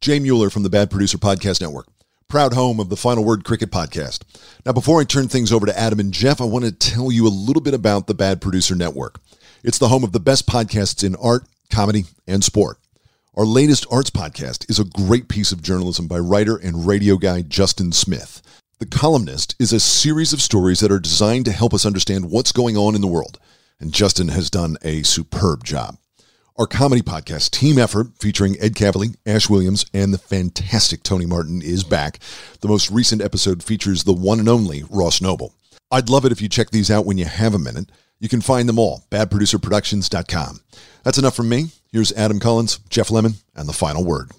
Jay Mueller from the Bad Producer Podcast Network, proud home of the Final Word Cricket Podcast. Now, before I turn things over to Adam and Jeff, I want to tell you a little bit about the Bad Producer Network. It's the home of the best podcasts in art, comedy, and sport. Our latest arts podcast is a great piece of journalism by writer and radio guy Justin Smith. The Columnist is a series of stories that are designed to help us understand what's going on in the world, and Justin has done a superb job. Our comedy podcast, Team Effort, featuring Ed Kavalee, Ash Williams, and the fantastic Tony Martin, is back. The most recent episode features the one and only Ross Noble. I'd love it if you check these out when you have a minute. You can find them all, badproducerproductions.com. That's enough from me. Here's Adam Collins, Jeff Lemon, and the final word.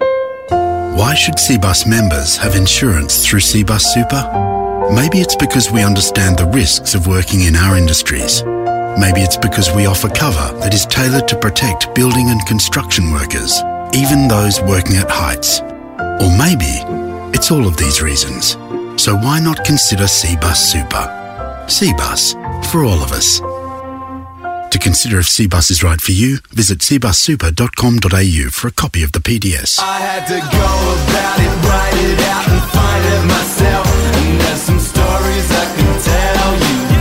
Why should CBUS members have insurance through CBUS Super? Maybe it's because we understand the risks of working in our industries. Maybe it's because we offer cover that is tailored to protect building and construction workers, even those working at heights. Or maybe it's all of these reasons. So why not consider CBUS Super? CBUS, for all of us. To consider if CBUS is right for you, visit cbussuper.com.au for a copy of the PDS. I had to go about it, write it out, and find it myself. And there's some stories I can tell you.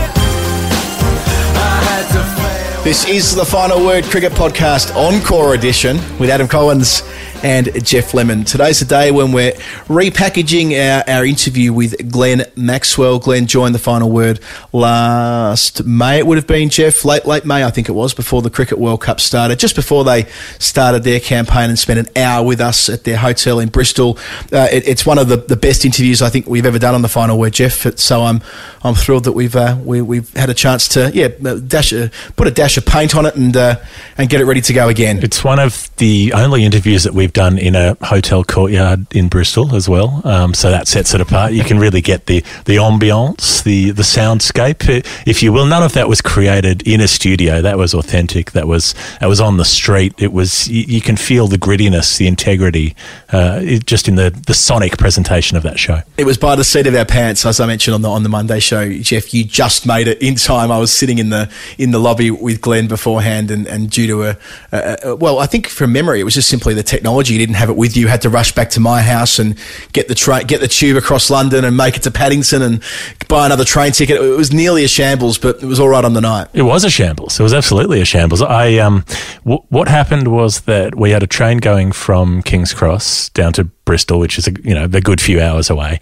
This is the Final Word Cricket Podcast Encore Edition with Adam Collins and Jeff Lemon. Today's the day when we're repackaging our, our interview with Glenn Maxwell. Glenn joined the Final Word last May, it would have been, Jeff, late, late May, I think it was, before the Cricket World Cup started, just before they started their campaign and spent an hour with us at their hotel in Bristol. Uh, it, it's one of the, the best interviews I think we've ever done on the Final Word, Jeff. So I'm I'm thrilled that we've uh, we, we've had a chance to yeah dash a, put a dash of paint on it and uh, and get it ready to go again. It's one of the only interviews that we've done in a hotel courtyard in Bristol as well. Um, so that sets it apart. You can really get the, the ambience, the, the soundscape, if you will. None of that was created in a studio. That was authentic. That was, that was on the street. It was, you, you can feel the grittiness, the integrity, uh, it, just in the, the sonic presentation of that show. It was by the seat of our pants, as I mentioned on the on the Monday show, Jeff. You just made it in time. I was sitting in the in the lobby with Glenn beforehand, and, and due to a, a, a well, I think from memory, it was just simply the technology. You didn't have it with you. Had to rush back to my house and get the get the tube across London, and make it to Paddington, and buy another train ticket. It was nearly a shambles, but it was all right on the night. It was a shambles. It was absolutely a shambles. I um, w- what happened was that we had a train going from King's Cross down to Bristol, which is a you know a good few hours away,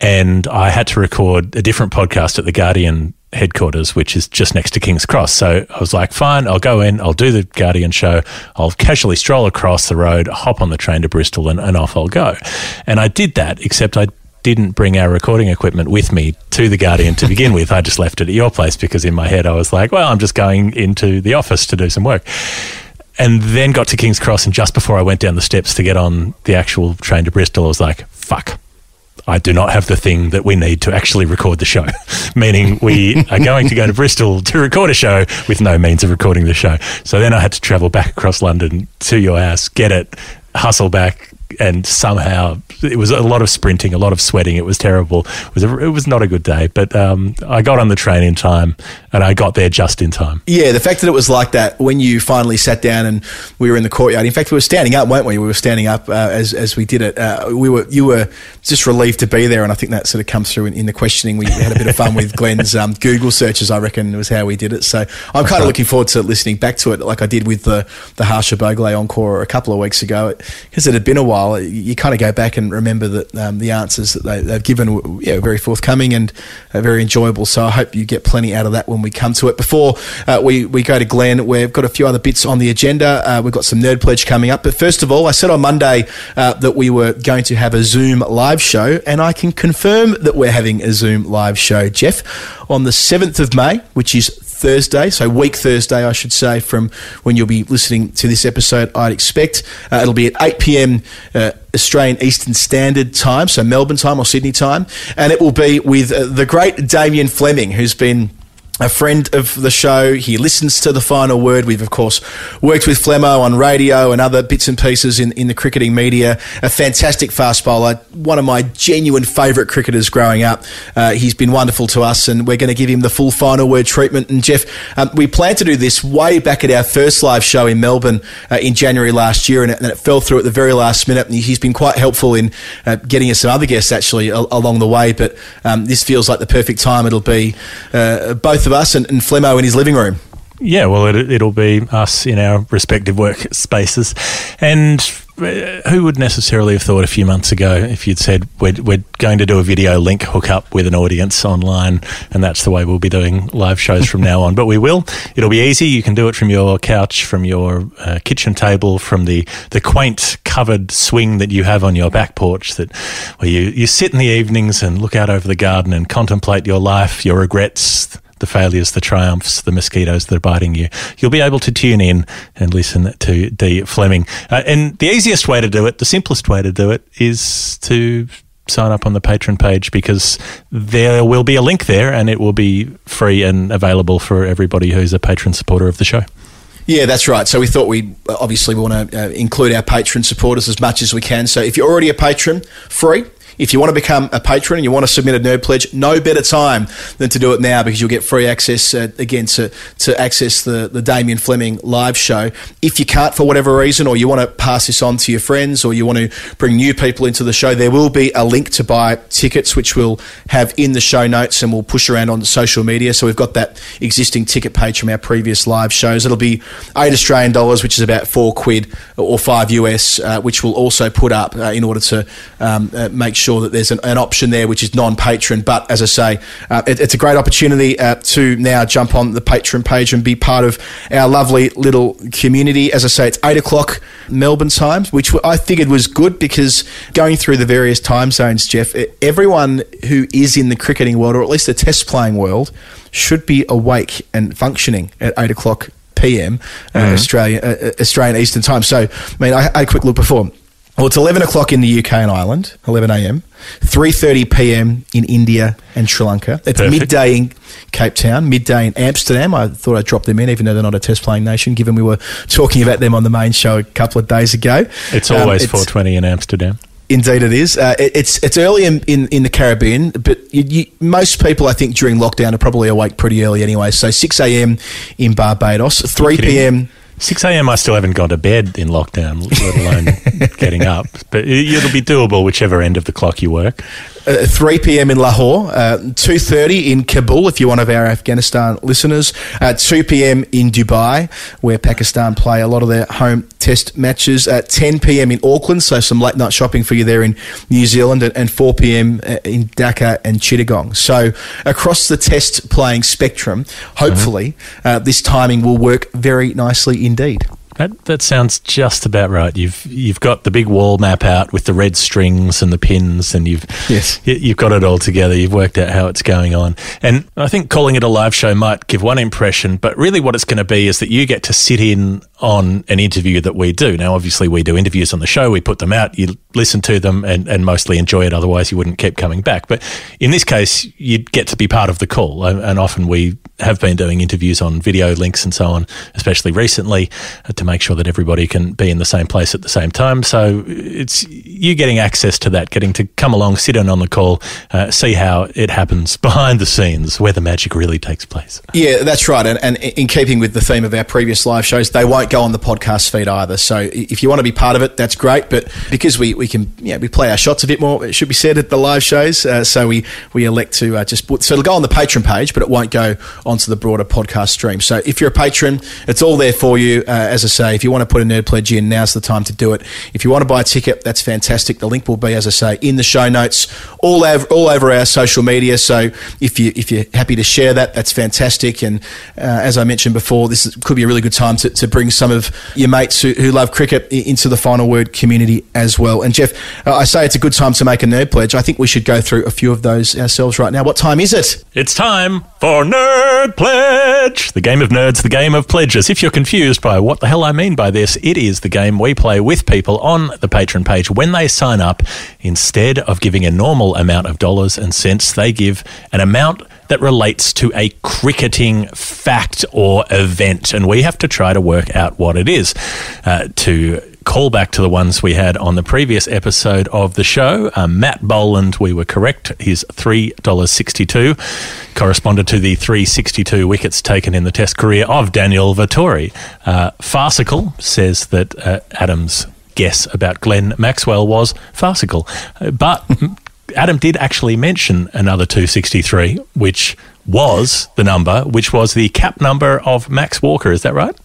and I had to record a different podcast at the Guardian headquarters, which is just next to King's Cross. So I was like, fine, I'll go in, I'll do the Guardian show, I'll casually stroll across the road, hop on the train to Bristol, and, and off I'll go. And I did that, except I didn't bring our recording equipment with me to the Guardian to begin with. I just left it at your place because in my head I was like, well, I'm just going into the office to do some work. And then got to King's Cross, and just before I went down the steps to get on the actual train to Bristol, I was like, fuck. I do not have the thing that we need to actually record the show, meaning we are going to go to Bristol to record a show with no means of recording the show. So then I had to travel back across London to your house, get it, hustle back, and somehow it was a lot of sprinting, a lot of sweating. It was terrible. It was a, it was not a good day, but um, I got on the train in time, and I got there just in time. Yeah, the fact that it was like that when you finally sat down and we were in the courtyard. In fact, we were standing up, weren't we? We were standing up uh, as as we did it. Uh, we were you were just relieved to be there, and I think that sort of comes through in, in the questioning. We had a bit of fun with Glenn's um, Google searches. I reckon was how we did it. So I'm kind of looking forward to listening back to it, like I did with the the Harsha Bhogle encore a couple of weeks ago, because it had been a while. You kind of go back and remember that um, the answers that they, have given were yeah, very forthcoming and uh, very enjoyable. So I hope you get plenty out of that when we come to it. Before uh, we, we go to Glenn, we've got a few other bits on the agenda. Uh, we've got some Nerd Pledge coming up. But first of all, I said on Monday uh, that we were going to have a Zoom live show, and I can confirm that we're having a Zoom live show, Jeff, on the 7th of May, which is Thursday, so week Thursday, I should say, from when you'll be listening to this episode, I'd expect. Uh, it'll be at 8 p.m. Uh, Australian Eastern Standard Time, so Melbourne time or Sydney time, and it will be with uh, the great Damien Fleming, who's been a friend of the show. He listens to the final word. We've, of course, worked with Flemo on radio and other bits and pieces in, in the cricketing media. A fantastic fast bowler, one of my genuine favourite cricketers growing up. Uh, he's been wonderful to us, and we're going to give him the full final word treatment. And Jeff, um, we planned to do this way back at our first live show in Melbourne uh, in January last year, and it, and it, fell through at the very last minute. And he's been quite helpful in uh, getting us some other guests actually a- along the way. But um, this feels like the perfect time. It'll be uh, of us and, and Flemo in his living room. Yeah, well, it, it'll be us in our respective work spaces. And uh, who would necessarily have thought a few months ago if you'd said we're, we're going to do a video link hookup with an audience online and that's the way we'll be doing live shows from now on but we will it'll be easy you can do it from your couch from your uh, kitchen table from the, the quaint covered swing that you have on your back porch that where you, you sit in the evenings and look out over the garden and contemplate your life your regrets the failures, the triumphs, the mosquitoes that are biting you. You'll be able to tune in and listen to D. Fleming. Uh, and the easiest way to do it, the simplest way to do it, is to sign up on the patron page because there will be a link there and it will be free and available for everybody who's a patron supporter of the show. Yeah, that's right. So we thought we obviously want to uh, include our patron supporters as much as we can. So if you're already a patron, free. If you want to become a patron and you want to submit a nerd pledge, no better time than to do it now because you'll get free access uh, again to, to access the, the Damien Fleming live show. If you can't for whatever reason, or you want to pass this on to your friends, or you want to bring new people into the show, there will be a link to buy tickets, which we'll have in the show notes and we'll push around on social media. So we've got that existing ticket page from our previous live shows. It'll be eight Australian dollars, which is about four quid or five US, uh, which we'll also put up uh, in order to um, uh, make sure that there's an, an, option there which is non-patron. But as I say, uh, it, it's a great opportunity uh, to now jump on the patron page and be part of our lovely little community. As I say, it's eight o'clock Melbourne time, which I figured was good because going through the various time zones, Jeff, everyone who is in the cricketing world, or at least the test playing world, should be awake and functioning at eight o'clock PM uh, mm-hmm. Australian uh, Australian Eastern Time. So, I mean, I, I had a quick look before. Well, it's 11 o'clock in the UK and Ireland, 11 a.m., 3.30 p.m. in India and Sri Lanka. It's Perfect. midday in Cape Town, midday in Amsterdam. I thought I'd drop them in, even though they're not a test playing nation, given we were talking about them on the main show a couple of days ago. It's always um, it's, 4.20 in Amsterdam. Indeed, it is. Uh, it, it's it's early in, in, in the Caribbean, but you, you, most people, I think, during lockdown are probably awake pretty early anyway. So 6 a.m. in Barbados, 3 p.m. 6 a.m. I still haven't gone to bed in lockdown, let alone getting up. But it'll be doable whichever end of the clock you work. Uh, 3 p.m. in Lahore, uh, 2.30 in Kabul, if you're one of our Afghanistan listeners, uh, 2 p.m. in Dubai, where Pakistan play a lot of their home test matches, at 10 p.m. in Auckland, so some late night shopping for you there in New Zealand, and, and 4 p.m. Uh, in Dhaka and Chittagong. So across the test playing spectrum, hopefully mm-hmm. this timing will work very nicely indeed. That that sounds just about right. You've you've got the big wall map out with the red strings and the pins, and you've yes you've got it all together. You've worked out how it's going on, and I think calling it a live show might give one impression, but really what it's going to be is that you get to sit in on an interview that we do. Now, obviously, we do interviews on the show. We put them out. You listen to them and, and mostly enjoy it. Otherwise, you wouldn't keep coming back. But in this case, you'd get to be part of the call, and often we have been doing interviews on video links and so on, especially recently, uh, to make sure that everybody can be in the same place at the same time. So it's you getting access to that, getting to come along, sit in on the call, uh, see how it happens behind the scenes, where the magic really takes place. Yeah, that's right. And, and in keeping with the theme of our previous live shows, they won't go on the podcast feed either. So if you want to be part of it, that's great. But because we, we can, yeah, we play our shots a bit more, it should be said at the live shows. Uh, so we, we elect to uh, just put, so it'll go on the Patreon page, but it won't go onto the broader podcast stream. So if you're a patron, it's all there for you. Uh, as I say, if you want to put a nerd pledge in, now's the time to do it. If you want to buy a ticket, that's fantastic fantastic. The link will be, as I say, in the show notes, all over, all over our social media. So if you if you're happy to share that, that's fantastic. And uh, as I mentioned before, this is, could be a really good time to, to bring some of your mates who, who love cricket into the final word community as well. And Jeff, uh, I say it's a good time to make a nerd pledge. I think we should go through a few of those ourselves right now. What time is it? It's time for Nerd Pledge, the game of nerds, the game of pledges. If you're confused by what the hell I mean by this, it is the game we play with people on the patron page when they sign up. Instead of giving a normal amount of dollars and cents, they give an amount that relates to a cricketing fact or event, and we have to try to work out what it is uh, to call back to the ones we had on the previous episode of the show. Um, Matt Boland, we were correct. His $3.62 corresponded to the 362 wickets taken in the test career of Daniel Vettori. Uh, Farcical says that uh, Adam's guess about Glenn Maxwell was farcical. Uh, but Adam did actually mention another 263, which was the number, which was the cap number of Max Walker. Is that right?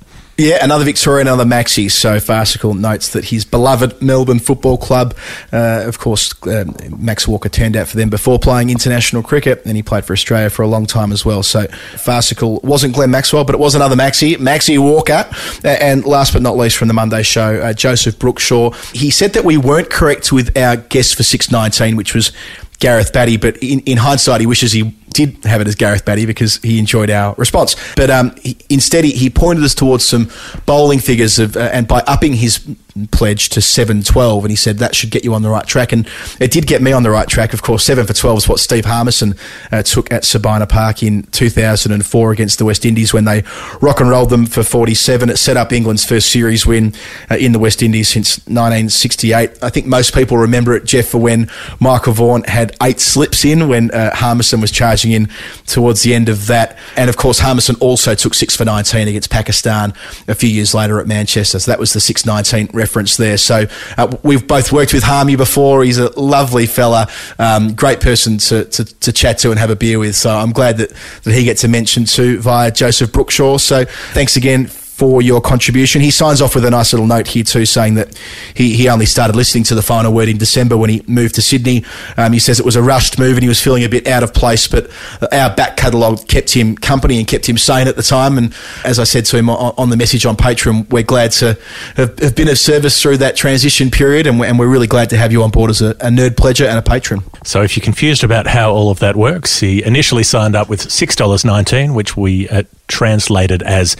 Yeah, another Victorian, another Maxi. So Farcical notes that his beloved Melbourne Football Club, uh, of course, um, Max Walker turned out for them before playing international cricket, and he played for Australia for a long time as well. So Farcical wasn't Glenn Maxwell, but it was another Maxi, Maxi Walker. Uh, And last but not least, from the Monday show, uh, Joseph Brookshaw. He said that we weren't correct with our guess for 619, which was Gareth Batty, but in, in hindsight, he wishes he did have it as Gareth Batty because he enjoyed our response. But um, he, instead, he, he pointed us towards some bowling figures of, uh, and by upping his pledge to 712, and he said that should get you on the right track. And it did get me on the right track. Of course, 7 for 12 is what Steve Harmison uh, took at Sabina Park in 2004 against the West Indies when they rock and rolled them for 47. It set up England's first series win uh, in the West Indies since 1968. I think most people remember it, Jeff, for when Michael Vaughan had eight slips in when uh, Harmison was in towards the end of that. And of course, Harmison also took six for 19 against Pakistan a few years later at Manchester. So that was the 619 reference there. So uh, we've both worked with Harmy before. He's a lovely fella, um, great person to, to, to chat to and have a beer with. So I'm glad that, that he gets a mention too via Joseph Brookshaw. So thanks again for your contribution. He signs off with a nice little note here too, saying that he, he only started listening to the final word in December when he moved to Sydney. Um, he says it was a rushed move and he was feeling a bit out of place, but our back catalogue kept him company and kept him sane at the time. And as I said to him on, on the message on Patreon, we're glad to have, have been of service through that transition period, and we're, and we're really glad to have you on board as a, a nerd pledger and a patron. So if you're confused about how all of that works, he initially signed up with $6.19, which we uh, translated as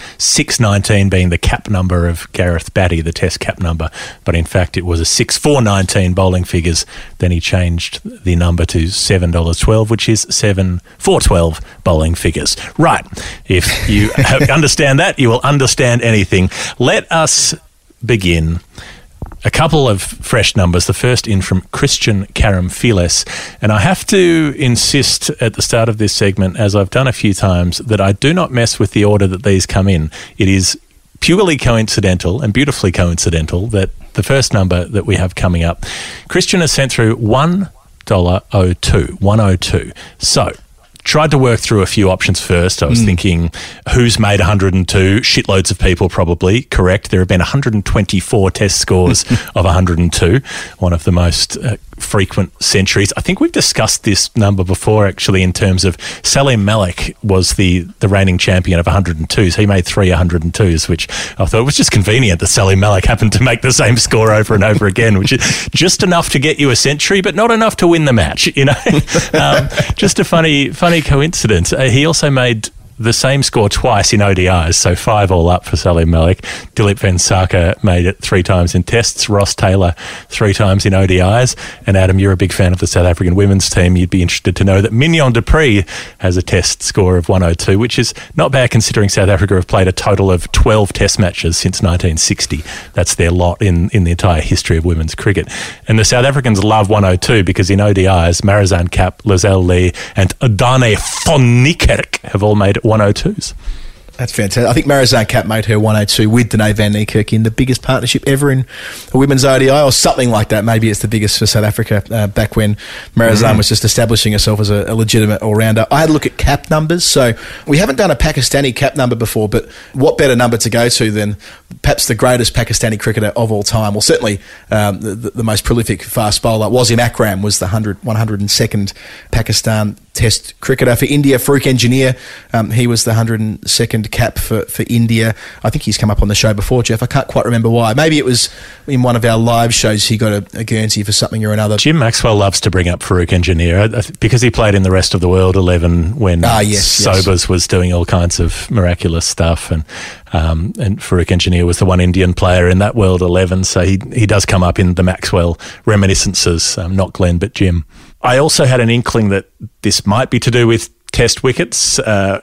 619 being the cap number of Gareth Batty, the test cap number, but in fact it was a 6419 bowling figures. Then he changed the number to $7.12, which is 7412 bowling figures. Right. If you understand that, you will understand anything. Let us begin a couple of fresh numbers. The first in from Kristian Karamfiles. And I have to insist at the start of this segment, as I've done a few times, that I do not mess with the order that these come in. It is purely coincidental and beautifully coincidental that the first number that we have coming up, Kristian has sent through $1.02. 102. So tried to work through a few options first. I was thinking, who's made 102? Shitloads of people, probably. Correct. There have been 124 test scores of 102, one of the most uh, frequent centuries. I think we've discussed this number before, actually, in terms of Salim Malik was the, the reigning champion of 102s. He made three 102s, which I thought was just convenient that Salim Malik happened to make the same score over and over again, which is just enough to get you a century, but not enough to win the match, you know? um, just a funny, funny coincidence. Uh, he also made the same score twice in ODIs, so five all up for Salim Malik. Dilip Vengsarkar made it three times in tests. Ross Taylor three times in ODIs. And Adam, you're a big fan of the South African women's team. You'd be interested to know that Mignon du Preez has a test score of 102, which is not bad considering South Africa have played a total of 12 test matches since 1960. That's their lot in, in the entire history of women's cricket. And the South Africans love 102 because in ODIs, Marizanne Kapp, Lizelle Lee, and Adane van Niekerk have all made 102s. That's fantastic. I think Marizanne Kapp made her 102 with Dane Van Niekerk in the biggest partnership ever in a women's ODI or something like that. Maybe it's the biggest for South Africa uh, back when Marizanne was just establishing herself as a, a legitimate all rounder. I had a look at cap numbers. So we haven't done a Pakistani cap number before, but what better number to go to than perhaps the greatest Pakistani cricketer of all time? Well, certainly um, the, the, most prolific fast bowler, Wasim Akram, was the 100, 102nd Pakistan Test cricketer for India. Farokh Engineer, um, he was the 102nd cap for, for India. I think he's come up on the show before, Jeff. I can't quite remember why. Maybe it was in one of our live shows he got a, a Guernsey for something or another. Jim Maxwell loves to bring up Farokh Engineer th- because he played in the rest of the world 11 when Ah, yes, yes. Sobers was doing all kinds of miraculous stuff. And, um, and Farokh Engineer was the one Indian player in that world 11. So he, he does come up in the Maxwell reminiscences, um, not Glenn, but Jim. I also had an inkling that this might be to do with test wickets. Uh,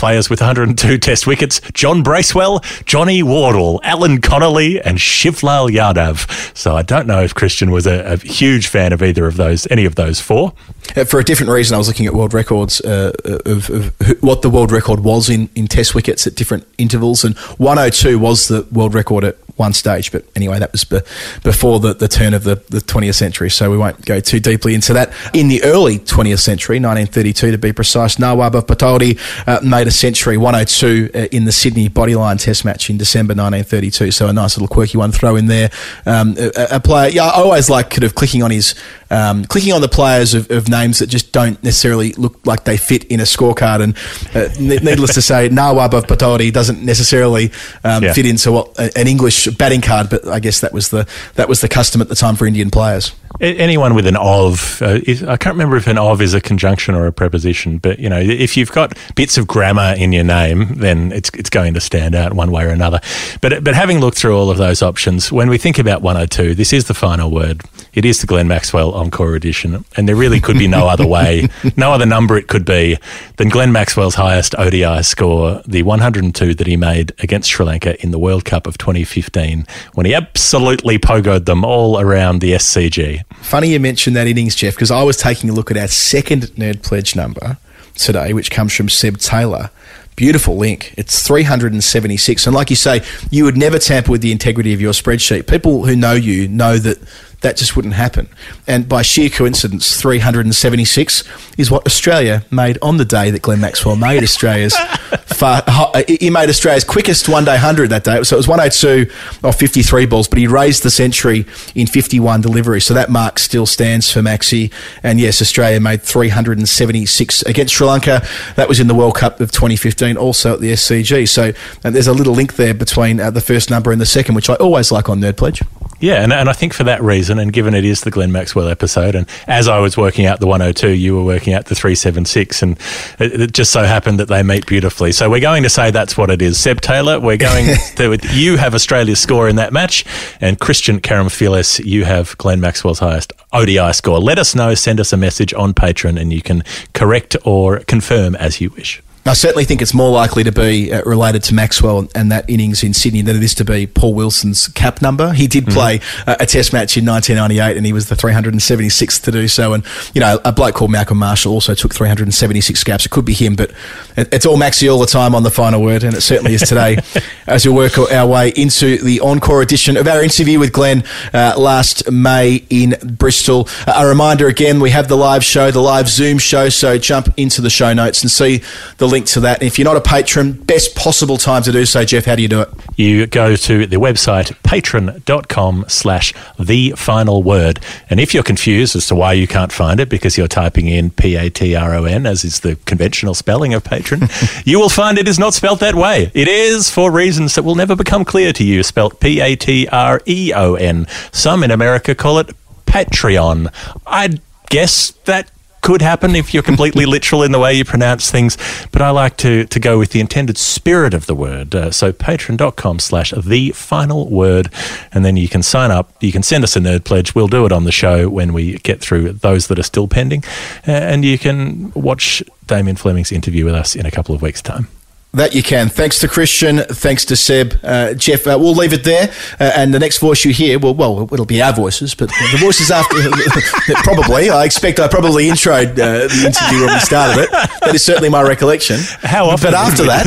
Players with 102 test wickets John Bracewell, Johnny Wardle, Alan Connolly, and Shivlal Yadav. So I don't know if Kristian was a, a huge fan of either of those, any of those four. Uh, for a different reason, I was looking at world records uh, of, of who- what the world record was in, in test wickets at different intervals, and 102 was the world record at one stage. But anyway, that was be, before the, the turn of the, the 20th century, so we won't go too deeply into that. In the early 20th century, 1932 to be precise, Nawab of Pataudi uh, made a century, 102, uh, in the Sydney Bodyline Test match in December 1932. So a nice little quirky one throw in there. Um, a, a player, yeah, I always like kind of clicking on his, um, clicking on the players of, of names that just don't necessarily look like they fit in a scorecard. And uh, needless to say, Nawab of Pataudi doesn't necessarily um, Yeah. fit into what an English batting card, but I guess that was the that was the custom at the time for Indian players. Anyone with an of, uh, is, I can't remember if an of is a conjunction or a preposition, but you know, if you've got bits of grammar in your name, then it's it's going to stand out one way or another. But but having looked through all of those options, when we think about 102, this is the final word. It is the Glenn Maxwell Encore edition, and there really could be no other way, no other number it could be than Glenn Maxwell's highest ODI score, the 102 that he made against Sri Lanka in the World Cup of 2015, when he absolutely pogoed them all around the SCG. Funny you mentioned that innings, Jeff, because I was taking a look at our second Nerd Pledge number today, which comes from Seb Taylor. Beautiful link. It's 376. And like you say, you would never tamper with the integrity of your spreadsheet. People who know you know that that just wouldn't happen. And by sheer coincidence, 376 is what Australia made on the day that Glenn Maxwell made Australia's far, he made Australia's quickest one day 100 that day. So it was 102 off 53 balls, but he raised the century in 51 deliveries. So that mark still stands for Maxi. And yes, Australia made 376 against Sri Lanka. That was in the World Cup of 2015, also at the SCG. So uh, there's a little link there between uh, the first number and the second, which I always like on Nerd Pledge. Yeah, and, and I think for that reason, and given it is the Glenn Maxwell episode, and as I was working out the 102, you were working out the 376, and it, it just so happened that they meet beautifully. So we're going to say that's what it is. Seb Taylor, we're going to, you have Australia's score in that match, and Kristian Karamfiles, you have Glenn Maxwell's highest ODI score. Let us know, send us a message on Patreon, and you can correct or confirm as you wish. I certainly think it's more likely to be uh, related to Maxwell and that innings in Sydney than it is to be Paul Wilson's cap number. He did play uh, a test match in 1998 and he was the 376th to do so. And, you know, a bloke called Malcolm Marshall also took 376 caps. It could be him, but it, it's all Maxi all the time on the final word, and it certainly is today as we work our way into the encore edition of our interview with Glenn uh, last May in Bristol. Uh, a reminder again, we have the live show, the live Zoom show, so jump into the show notes and see the link to that. And if you're not a patron, best possible time to do so, Jeff, how do you do it? you go to the website patron.com slash the final word. And if you're confused as to why you can't find it because you're typing in p-a-t-r-o-n as is the conventional spelling of patron you will find it is not spelt that way. It is for reasons that will never become clear to you spelt p-a-t-r-e-o-n some in america call it patreon. I guess that could happen if you're completely literal in the way you pronounce things, but I like to, to go with the intended spirit of the word. Uh, so patreon.com slash the final word, and then you can sign up. You can send us a nerd pledge. We'll do it on the show when we get through those that are still pending, uh, and you can watch Damien Fleming's interview with us in a couple of weeks' time. That you can. Thanks to Kristian. Thanks to Seb. Uh, Jeff, uh, we'll leave it there. Uh, and the next voice you hear, well, well, it'll be our voices, but the voices after, probably. I expect I probably introed uh, the interview when we started it. That is certainly my recollection. How often? But after that,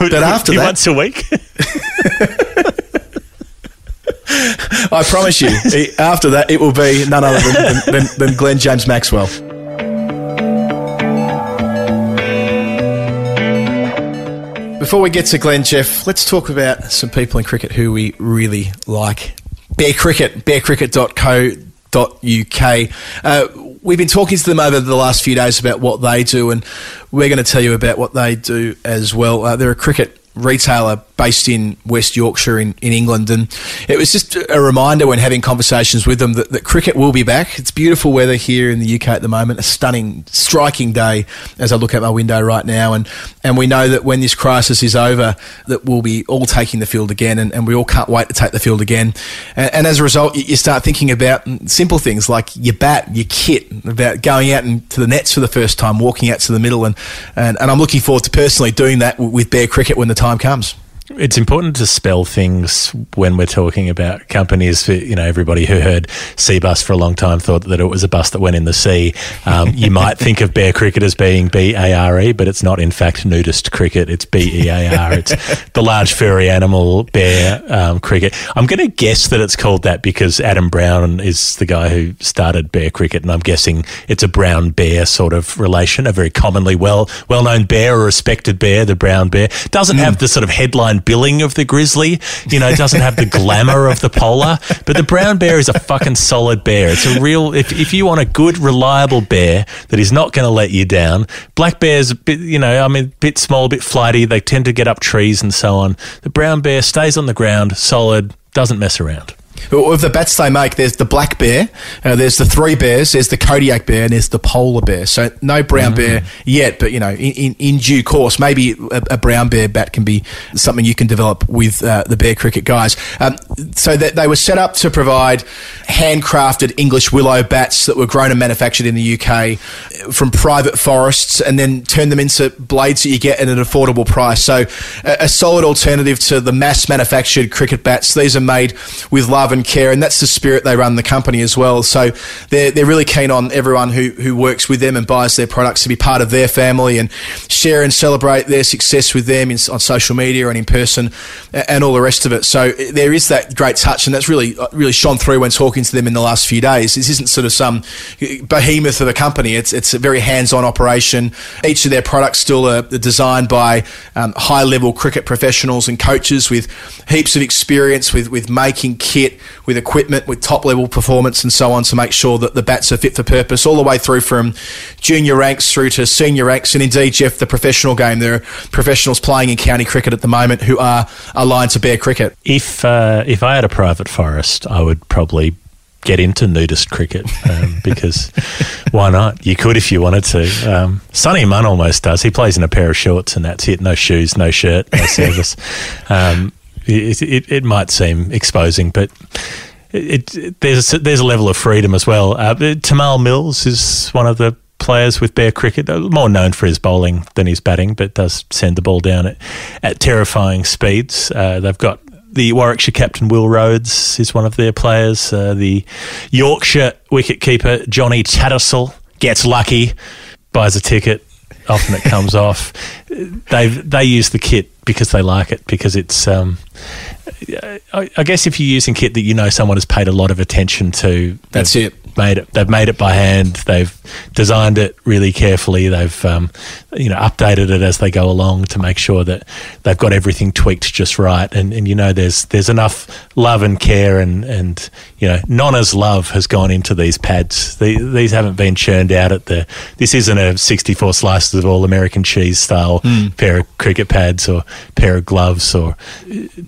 Would- but after that- once a week. I promise you, after that, it will be none other than, than, than, than Glenn James Maxwell. Before we get to Glenn, Jeff, let's talk about some people in cricket who we really like. Bear Cricket, bearcricket.co.uk. Uh, we've been talking to them over the last few days about what they do, and we're going to tell you about what they do as well. Uh, they're a cricket retailer based in West Yorkshire in, in England. And it was just a reminder when having conversations with them that, that cricket will be back. It's beautiful weather here in the UK at the moment, a stunning, striking day as I look out my window right now. And, and we know that when this crisis is over, that we'll be all taking the field again and, and we all can't wait to take the field again. And, and as a result, you, start thinking about simple things like your bat, your kit, about going out and to the nets for the first time, walking out to the middle. And, and, and I'm looking forward to personally doing that with Bear Cricket when the time comes. It's important to spell things when we're talking about companies. You know, everybody who heard sea bus for a long time thought that it was a bus that went in the sea. Um, you might think of bear cricket as being B A R E, but it's not. In fact, nudist cricket. It's B E A R. It's the large furry animal bear um, cricket. I'm going to guess that it's called that because Adam Brown is the guy who started bear cricket, and I'm guessing it's a brown bear sort of relation, a very commonly well well known bear or respected bear. The brown bear doesn't have the sort of headline billing of the grizzly. You know, it doesn't have the glamour of the polar. But the brown bear is a fucking solid bear. It's a real. If if you want a good, reliable bear that is not going to let you down, black bears, a bit, you know, I mean, a bit small, a bit flighty. They tend to get up trees and so on. The brown bear stays on the ground, solid, doesn't mess around. Of the bats they make, there's the black bear, uh, there's the three bears, there's the Kodiak bear, and there's the polar bear. So no brown bear yet, but you know, in, in, in due course, maybe a, a brown bear bat can be something you can develop with uh, the bear cricket guys. Um, so that they were set up to provide handcrafted English willow bats that were grown and manufactured in the UK from private forests, and then turn them into blades that you get at an affordable price. So a, a solid alternative to the mass manufactured cricket bats. These are made with love and care, and that's the spirit they run the company as well. So they're, they're really keen on everyone who, who works with them and buys their products to be part of their family and share and celebrate their success with them in, on social media and in person and all the rest of it. So there is that great touch, and that's really really shone through when talking to them in the last few days. This isn't sort of some behemoth of a company. It's it's a very hands-on operation. Each of their products still are designed by um, high-level cricket professionals and coaches with heaps of experience with with making kit, with equipment, with top-level performance and so on to make sure that the bats are fit for purpose all the way through from junior ranks through to senior ranks and indeed, Jeff, the professional game. There are professionals playing in county cricket at the moment who are aligned to Bear Cricket. If uh, if I had a private forest, I would probably get into nudist cricket um, because why not? You could if you wanted to. Um, Sonny Munn almost does. He plays in a pair of shorts and that's it. No shoes, no shirt, no service. Um, it, it, it might seem exposing, but. It, it, there's there's a level of freedom as well. Uh, Tymal Mills is one of the players with Bear Cricket, more known for his bowling than his batting, but does send the ball down at, at terrifying speeds. Uh, they've got the Warwickshire captain Will Rhodes is one of their players. Uh, the Yorkshire wicketkeeper Johnny Tattersall gets lucky, buys a ticket. Often it comes off. They they use the kit because they like it because it's. Um, I, I guess if you're using kit that you know someone has paid a lot of attention to, That's it. Made it. They've made it by hand. They've designed it really carefully. They've um, you know updated it as they go along to make sure that they've got everything tweaked just right. And, and you know there's there's enough love and care and and you know Nonna's love has gone into these pads. The, these haven't been churned out at the. This isn't a 64 slices of all American cheese style hmm. pair of cricket pads or pair of gloves or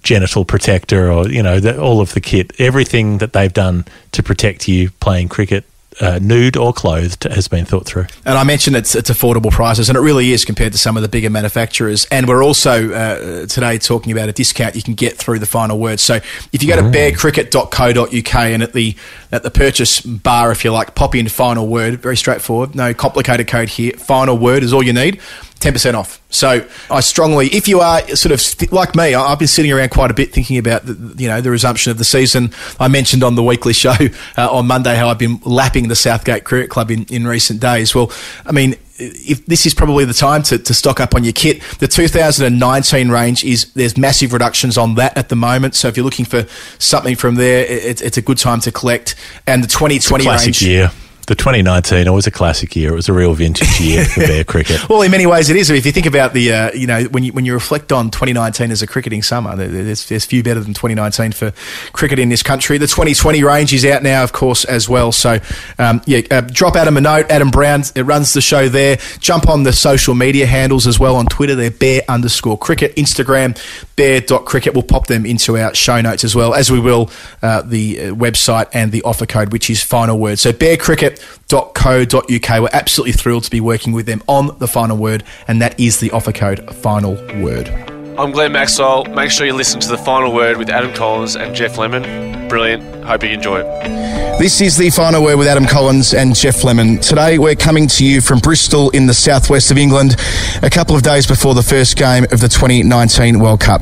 genital protector or you know the, all of the kit. Everything that they've done to protect you playing cricket. Uh, nude or clothed has been thought through. And I mentioned it's, it's affordable prices, and it really is compared to some of the bigger manufacturers. And we're also uh, today talking about a discount you can get through the final word. So if you go to bearcricket.co.uk and at the at the purchase bar, if you like, pop in final word. Very straightforward, no complicated code here. Final word is all you need. 10% off. So I strongly, if you are sort of like me, I've been sitting around quite a bit thinking about, the, you know, the resumption of the season. I mentioned on the weekly show uh, on Monday how I've been lapping the Southgate Cricket Club in, in recent days. Well, I mean, if this is probably the time to, to stock up on your kit. The 2019 range is there's massive reductions on that at the moment. So if you're looking for something from there, it, it's a good time to collect. And the 2020 Classic range. year. The 2019 always a classic year. It was a real vintage year for Bear cricket. Well, in many ways, it is. If you think about the, uh, you know, when you when you reflect on 2019 as a cricketing summer, there's, there's few better than 2019 for cricket in this country. The 2020 range is out now, of course, as well. So, um, yeah, uh, drop Adam a note. Adam Brown it runs the show there. Jump on the social media handles as well on Twitter. They're bear underscore cricket. Instagram bear.cricket. We'll pop them into our show notes as well, as we will uh, the uh, website and the offer code, which is final word. So bearcricket.co.uk. We're absolutely thrilled to be working with them on the final word, and that is the offer code final word. I'm Glenn Maxwell. Make sure you listen to the final word with Adam Collins and Jeff Lemon. Brilliant. Hope you enjoy it. This is the final word with Adam Collins and Jeff Lemon. Today we're coming to you from Bristol in the southwest of England, a couple of days before the first game of the 2019 World Cup.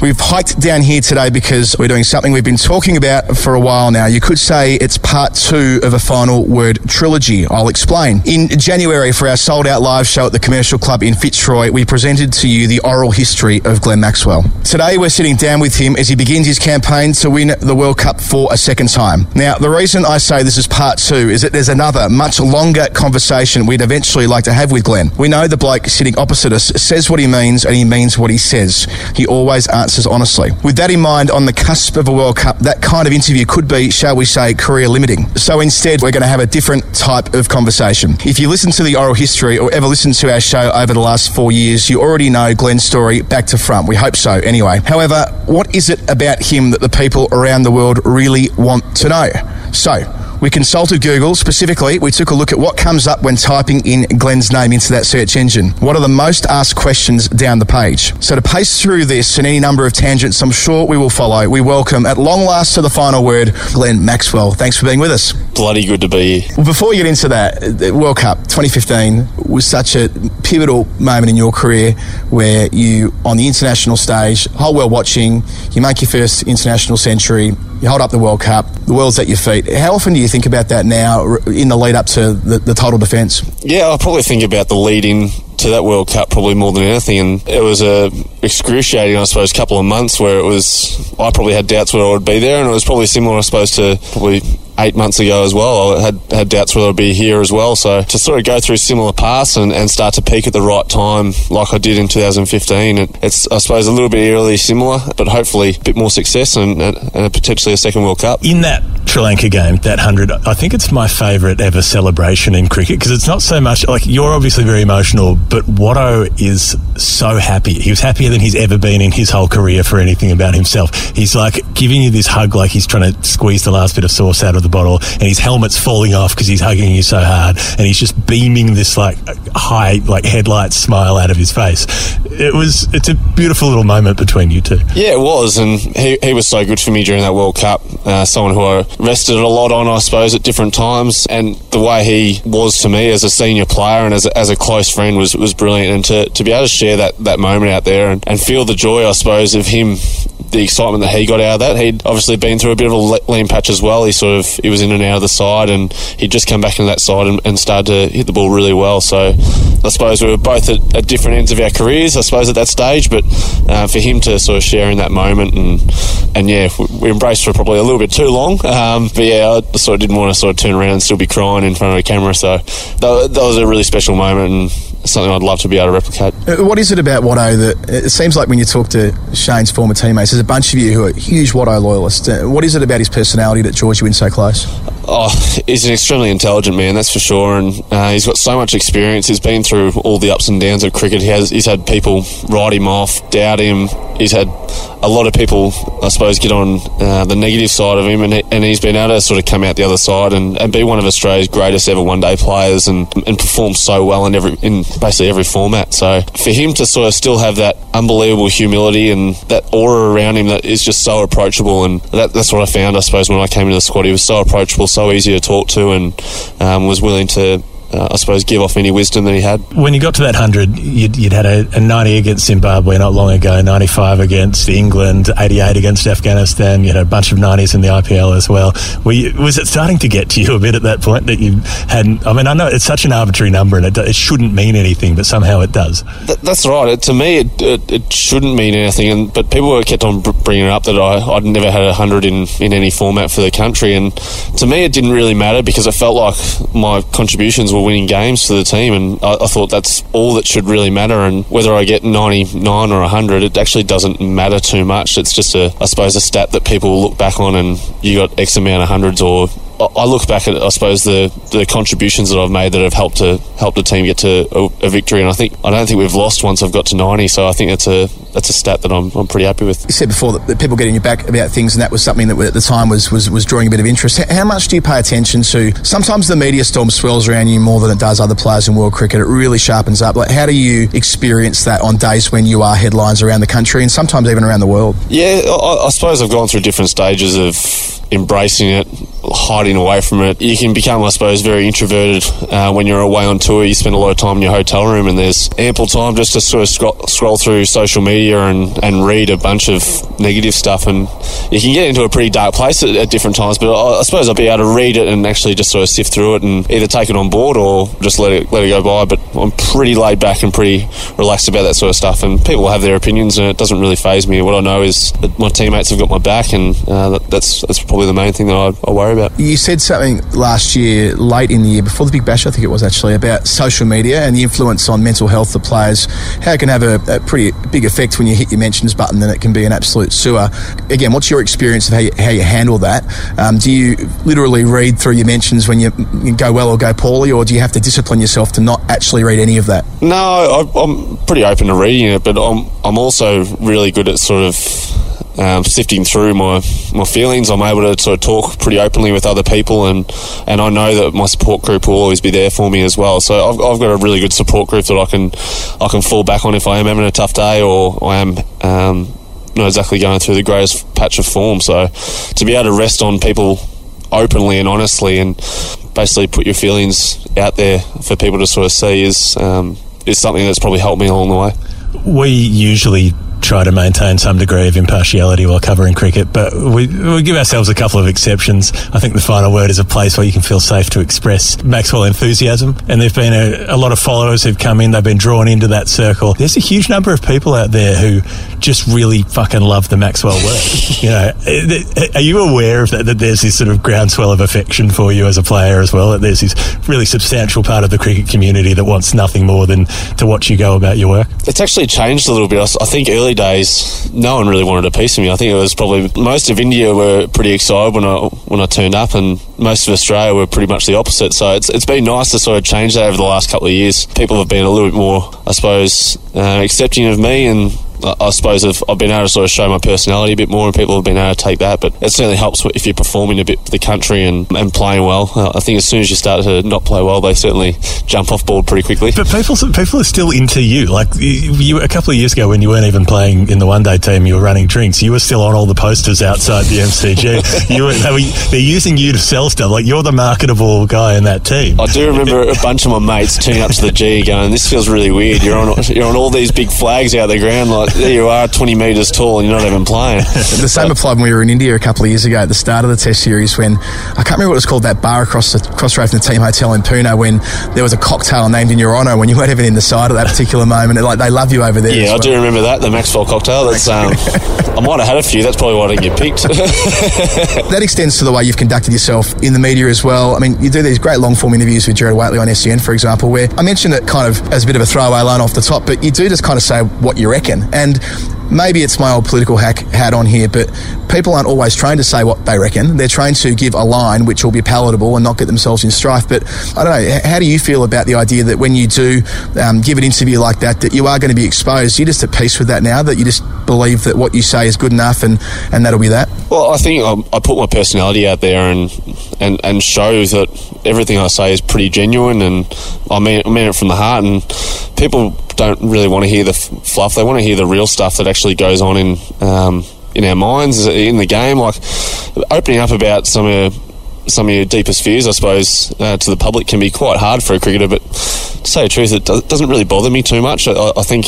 We've hiked down here today because we're doing something we've been talking about for a while now. You could say it's part two of a final word trilogy. I'll explain. In January, for our sold out live show at the Commercial Club in Fitzroy, we presented to you the oral history of Glenn Maxwell. Today we're sitting down with him as he begins his campaign to win the World Cup for a second time. Now, the reason I say this is part two is that there's another, much longer conversation we'd eventually like to have with Glenn. We know the bloke sitting opposite us says what he means and he means what he says. He always answers honestly. With that in mind, on the cusp of a World Cup, that kind of interview could be, shall we say, career limiting. So instead, we're going to have a different type of conversation. If you listen to the oral history or ever listen to our show over the last four years, you already know Glenn's story back to front. We hope so, anyway. However, what is it about him that the people around the world really want to know? So, we consulted Google. Specifically, we took a look at what comes up when typing in Glenn's name into that search engine. What are the most asked questions down the page? So, to pace through this and any number of tangents I'm sure we will follow, we welcome at long last to the final word, Glenn Maxwell. Thanks for being with us. Bloody good to be here. Well, before we get into that, the World Cup 2015 was such a pivotal moment in your career where you, on the international stage, whole world watching, you make your first international century, you hold up the World Cup, the world's at your feet. How often do you think about that now in the lead up to the, the total defence? Yeah, I probably think about the lead in to that World Cup probably more than anything, and it was a excruciating, I suppose, couple of months where it was. I probably had doubts whether I would be there, and it was probably similar, I suppose, to probably eight months ago as well. I had had doubts whether I'd be here as well. So to sort of go through similar paths and, and start to peak at the right time, like I did in 2015, it, it's I suppose a little bit eerily similar, but hopefully a bit more success and, and, and potentially a second World Cup. In that Sri Lanka game, that 100, I think it's my favourite ever celebration in cricket because it's not so much like you're obviously very emotional, but Watto is so happy. He was happier than he's ever been in his whole career for anything about himself. He's like giving you this hug like he's trying to squeeze the last bit of sauce out of the bottle, and his helmet's falling off because he's hugging you so hard, and he's just beaming this like high, like headlight smile out of his face. It was, it's a beautiful little moment between you two. Yeah, it was, and he, he was so good for me during that World Cup. Uh, someone who I rested a lot on, I suppose, at different times, and the way he was to me as a senior player and as a, as a close friend was, was brilliant. And to, to be able to share that, that moment out there and, and feel the joy, I suppose, of him, the excitement that he got out of that. He'd obviously been through a bit of a lean patch as well. He sort of he was in and out of the side, and he'd just come back into that side and, and started to hit the ball really well. So I suppose we were both at, at different ends of our careers, I suppose, at that stage. But uh, for him to sort of share in that moment and and yeah, we, we embraced for probably a little bit too long. Um, but yeah, I sort of didn't want to sort of turn around and still be crying in front of a camera. So that, that was a really special moment and something I'd love to be able to replicate. Uh, What is it about Watto that it seems like when you talk to Shane's former teammates, there's a bunch of you who are huge Watto loyalists. Uh, What is it about his personality that draws you in so close? Oh, he's an extremely intelligent man, that's for sure, and uh, he's got so much experience. He's been through all the ups and downs of cricket. He has, he's had people write him off, doubt him. He's had a lot of people, I suppose, get on uh, the negative side of him, and, he, and he's been able to sort of come out the other side and, and be one of Australia's greatest ever one-day players, and, and perform so well in every in basically every format. So for him to sort of still have that unbelievable humility and that aura around him that is just so approachable, and that, that's what I found, I suppose, when I came into the squad. He was so approachable, so easy to talk to, and um, was willing to uh, I suppose, give off any wisdom that he had. When you got to that 100, you'd, you'd had a, a 90 against Zimbabwe not long ago, 95 against England, 88 against Afghanistan. You had a bunch of 90s in the IPL as well. Were you, was it starting to get to you a bit at that point that you hadn't? I mean, I know it's such an arbitrary number and it, it shouldn't mean anything, but somehow it does. Th- that's right. It, to me, it, it, it shouldn't mean anything, and but people were kept on bringing it up that I, I'd never had a hundred in, in any format for the country, and to me, it didn't really matter because it felt like my contributions were winning games for the team, and I, I thought that's all that should really matter. And whether I get ninety nine or hundred, it actually doesn't matter too much. It's just a, I suppose, a stat that people look back on, and you got X amount of hundreds or I- look back at, I suppose, the, the contributions that I've made that have helped to help the team get to a, a victory. And I think I don't think we've lost once I've got to ninety. So I think that's a that's a stat that I'm, I'm pretty happy with. You said before that, people getting your back about things, and that was something that at the time was, was, was drawing a bit of interest. How much do you pay attention to? Sometimes the media storm swells around you more than it does other players in world cricket. It really sharpens up. Like, how do you experience that on days when you are headlines around the country and sometimes even around the world? Yeah, I, I suppose I've gone through different stages of embracing it, hiding away from it. You can become, I suppose, very introverted uh, when you're away on tour. You spend a lot of time in your hotel room, and there's ample time just to sort of scroll, scroll through social media and, and read a bunch of negative stuff. And you can get into a pretty dark place at, at different times. But I, I suppose I'll be able to read it and actually just sort of sift through it and either take it on board or just let it let it go by. But I'm pretty laid back and pretty relaxed about that sort of stuff. And people have their opinions, and it doesn't really phase me. What I know is that my teammates have got my back, and uh, that, that's that's probably the main thing that I, I worry about. You said something last year, late in the year, before the Big Bash, I think it was actually, about social media and the influence on mental health of players. How it can have a, a pretty big effect when you hit your mentions button, then it can be an absolute sewer. Again, what's your experience of how you, how you handle that? Um, do you literally read through your mentions when you, you go well or go poorly, or do you have to discipline yourself to not actually read any of that? No, I, I'm pretty open to reading it, but I'm I'm also really good at sort of um, sifting through my my feelings. I'm able to sort of talk pretty openly with other people, and and I know that my support group will always be there for me as well. So I've, I've got a really good support group that I can I can fall back on if I am having a tough day or I am. Um, not exactly going through the greatest patch of form, so to be able to rest on people openly and honestly, and basically put your feelings out there for people to sort of see is um, is something that's probably helped me along the way. We usually try to maintain some degree of impartiality while covering cricket, but we, we give ourselves a couple of exceptions. I think the final word is a place where you can feel safe to express Maxwell enthusiasm, and there've been a, a lot of followers who've come in, they've been drawn into that circle. There's a huge number of people out there who just really fucking love the Maxwell work. you know, are you aware of that, that there's this sort of groundswell of affection for you as a player as well? That there's this really substantial part of the cricket community that wants nothing more than to watch you go about your work? It's actually changed a little bit. I think early days, no one really wanted a piece of me. I think it was probably most of India were pretty excited when I when I turned up, and most of Australia were pretty much the opposite. So it's it's been nice to sort of change that over the last couple of years. People have been a little bit more, I suppose, uh, accepting of me and. I suppose I've, I've been able to sort of show my personality a bit more, and people have been able to take that. But it certainly helps if you're performing a bit for the country and, and playing well. Uh, I think as soon as you start to not play well, they certainly jump off board pretty quickly. But people, people are still into you. Like you, you, a couple of years ago, when you weren't even playing in the one day team, you were running drinks. You were still on all the posters outside the MCG. you were, they were, they're using you to sell stuff. Like you're the marketable guy in that team. I do remember a bunch of my mates turning up to the G going, "This feels really weird. You're on you're on all these big flags out the ground. Like there you are, 20 metres tall, and you're not even playing." The same applied when we were in India a couple of years ago at the start of the Test series when I can't remember what it was called that bar across the crossroad from the team hotel in Pune when there was a cocktail named in your honour when you weren't even in the side at that particular moment. Like they love you over there. Yeah, I well. do remember that the Maxwell cocktail. That's um, I might have had a few. That's probably why I didn't get picked. That extends to the way you've conducted yourself in the media as well. I mean, you do these great long form interviews with Gerard Whateley on SEN, for example, where I mentioned it kind of as a bit of a throwaway line off the top, but you do just kind of say what you reckon. And maybe it's my old political hack hat on here, but people aren't always trained to say what they reckon. They're trained to give a line which will be palatable and not get themselves in strife. But I don't know, how do you feel about the idea that when you do um, give an interview like that, that you are going to be exposed? You're just at peace with that now, that you just believe that what you say is good enough and, and that'll be that? Well, I think I, I put my personality out there and, and and show that everything I say is pretty genuine and I mean I mean it from the heart. And people don't really want to hear the fluff; they want to hear the real stuff that actually goes on in um, in our minds in the game. Like opening up about some of some of your deepest fears, I suppose, uh, to the public can be quite hard for a cricketer. But to say the truth, it doesn't really bother me too much. I, I think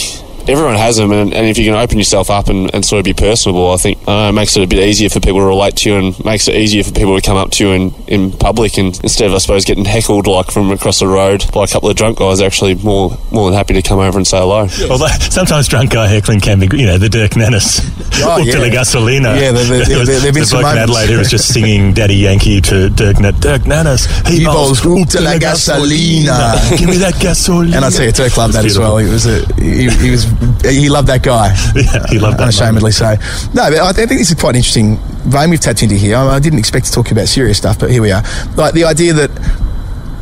everyone has them, and, and if you can open yourself up and, and sort of be personable, I think uh, it makes it a bit easier for people to relate to you and makes it easier for people to come up to you in, in public. And instead of, I suppose, getting heckled like from across the road by a couple of drunk guys, they're actually more more than happy to come over and say hello. Although sometimes drunk guy heckling can be, you know, the Dirk Nannes, Oh, Up to yeah. the gasolina. Yeah, there- there- There was there- there've been the some bloke in moments. Adelaide who was just singing Daddy Yankee to Dirk, Na- Dirk Nannes. He bowls up to la gasolina. Give me that gasolina. And I tell you, Dirk loved that It's as well. He was a, he, he was he loved that guy. Yeah, he loved that Unashamedly so. No, but I think this is quite an interesting vein we've tapped into here. I, I didn't expect to talk about serious stuff, but here we are. Like the idea that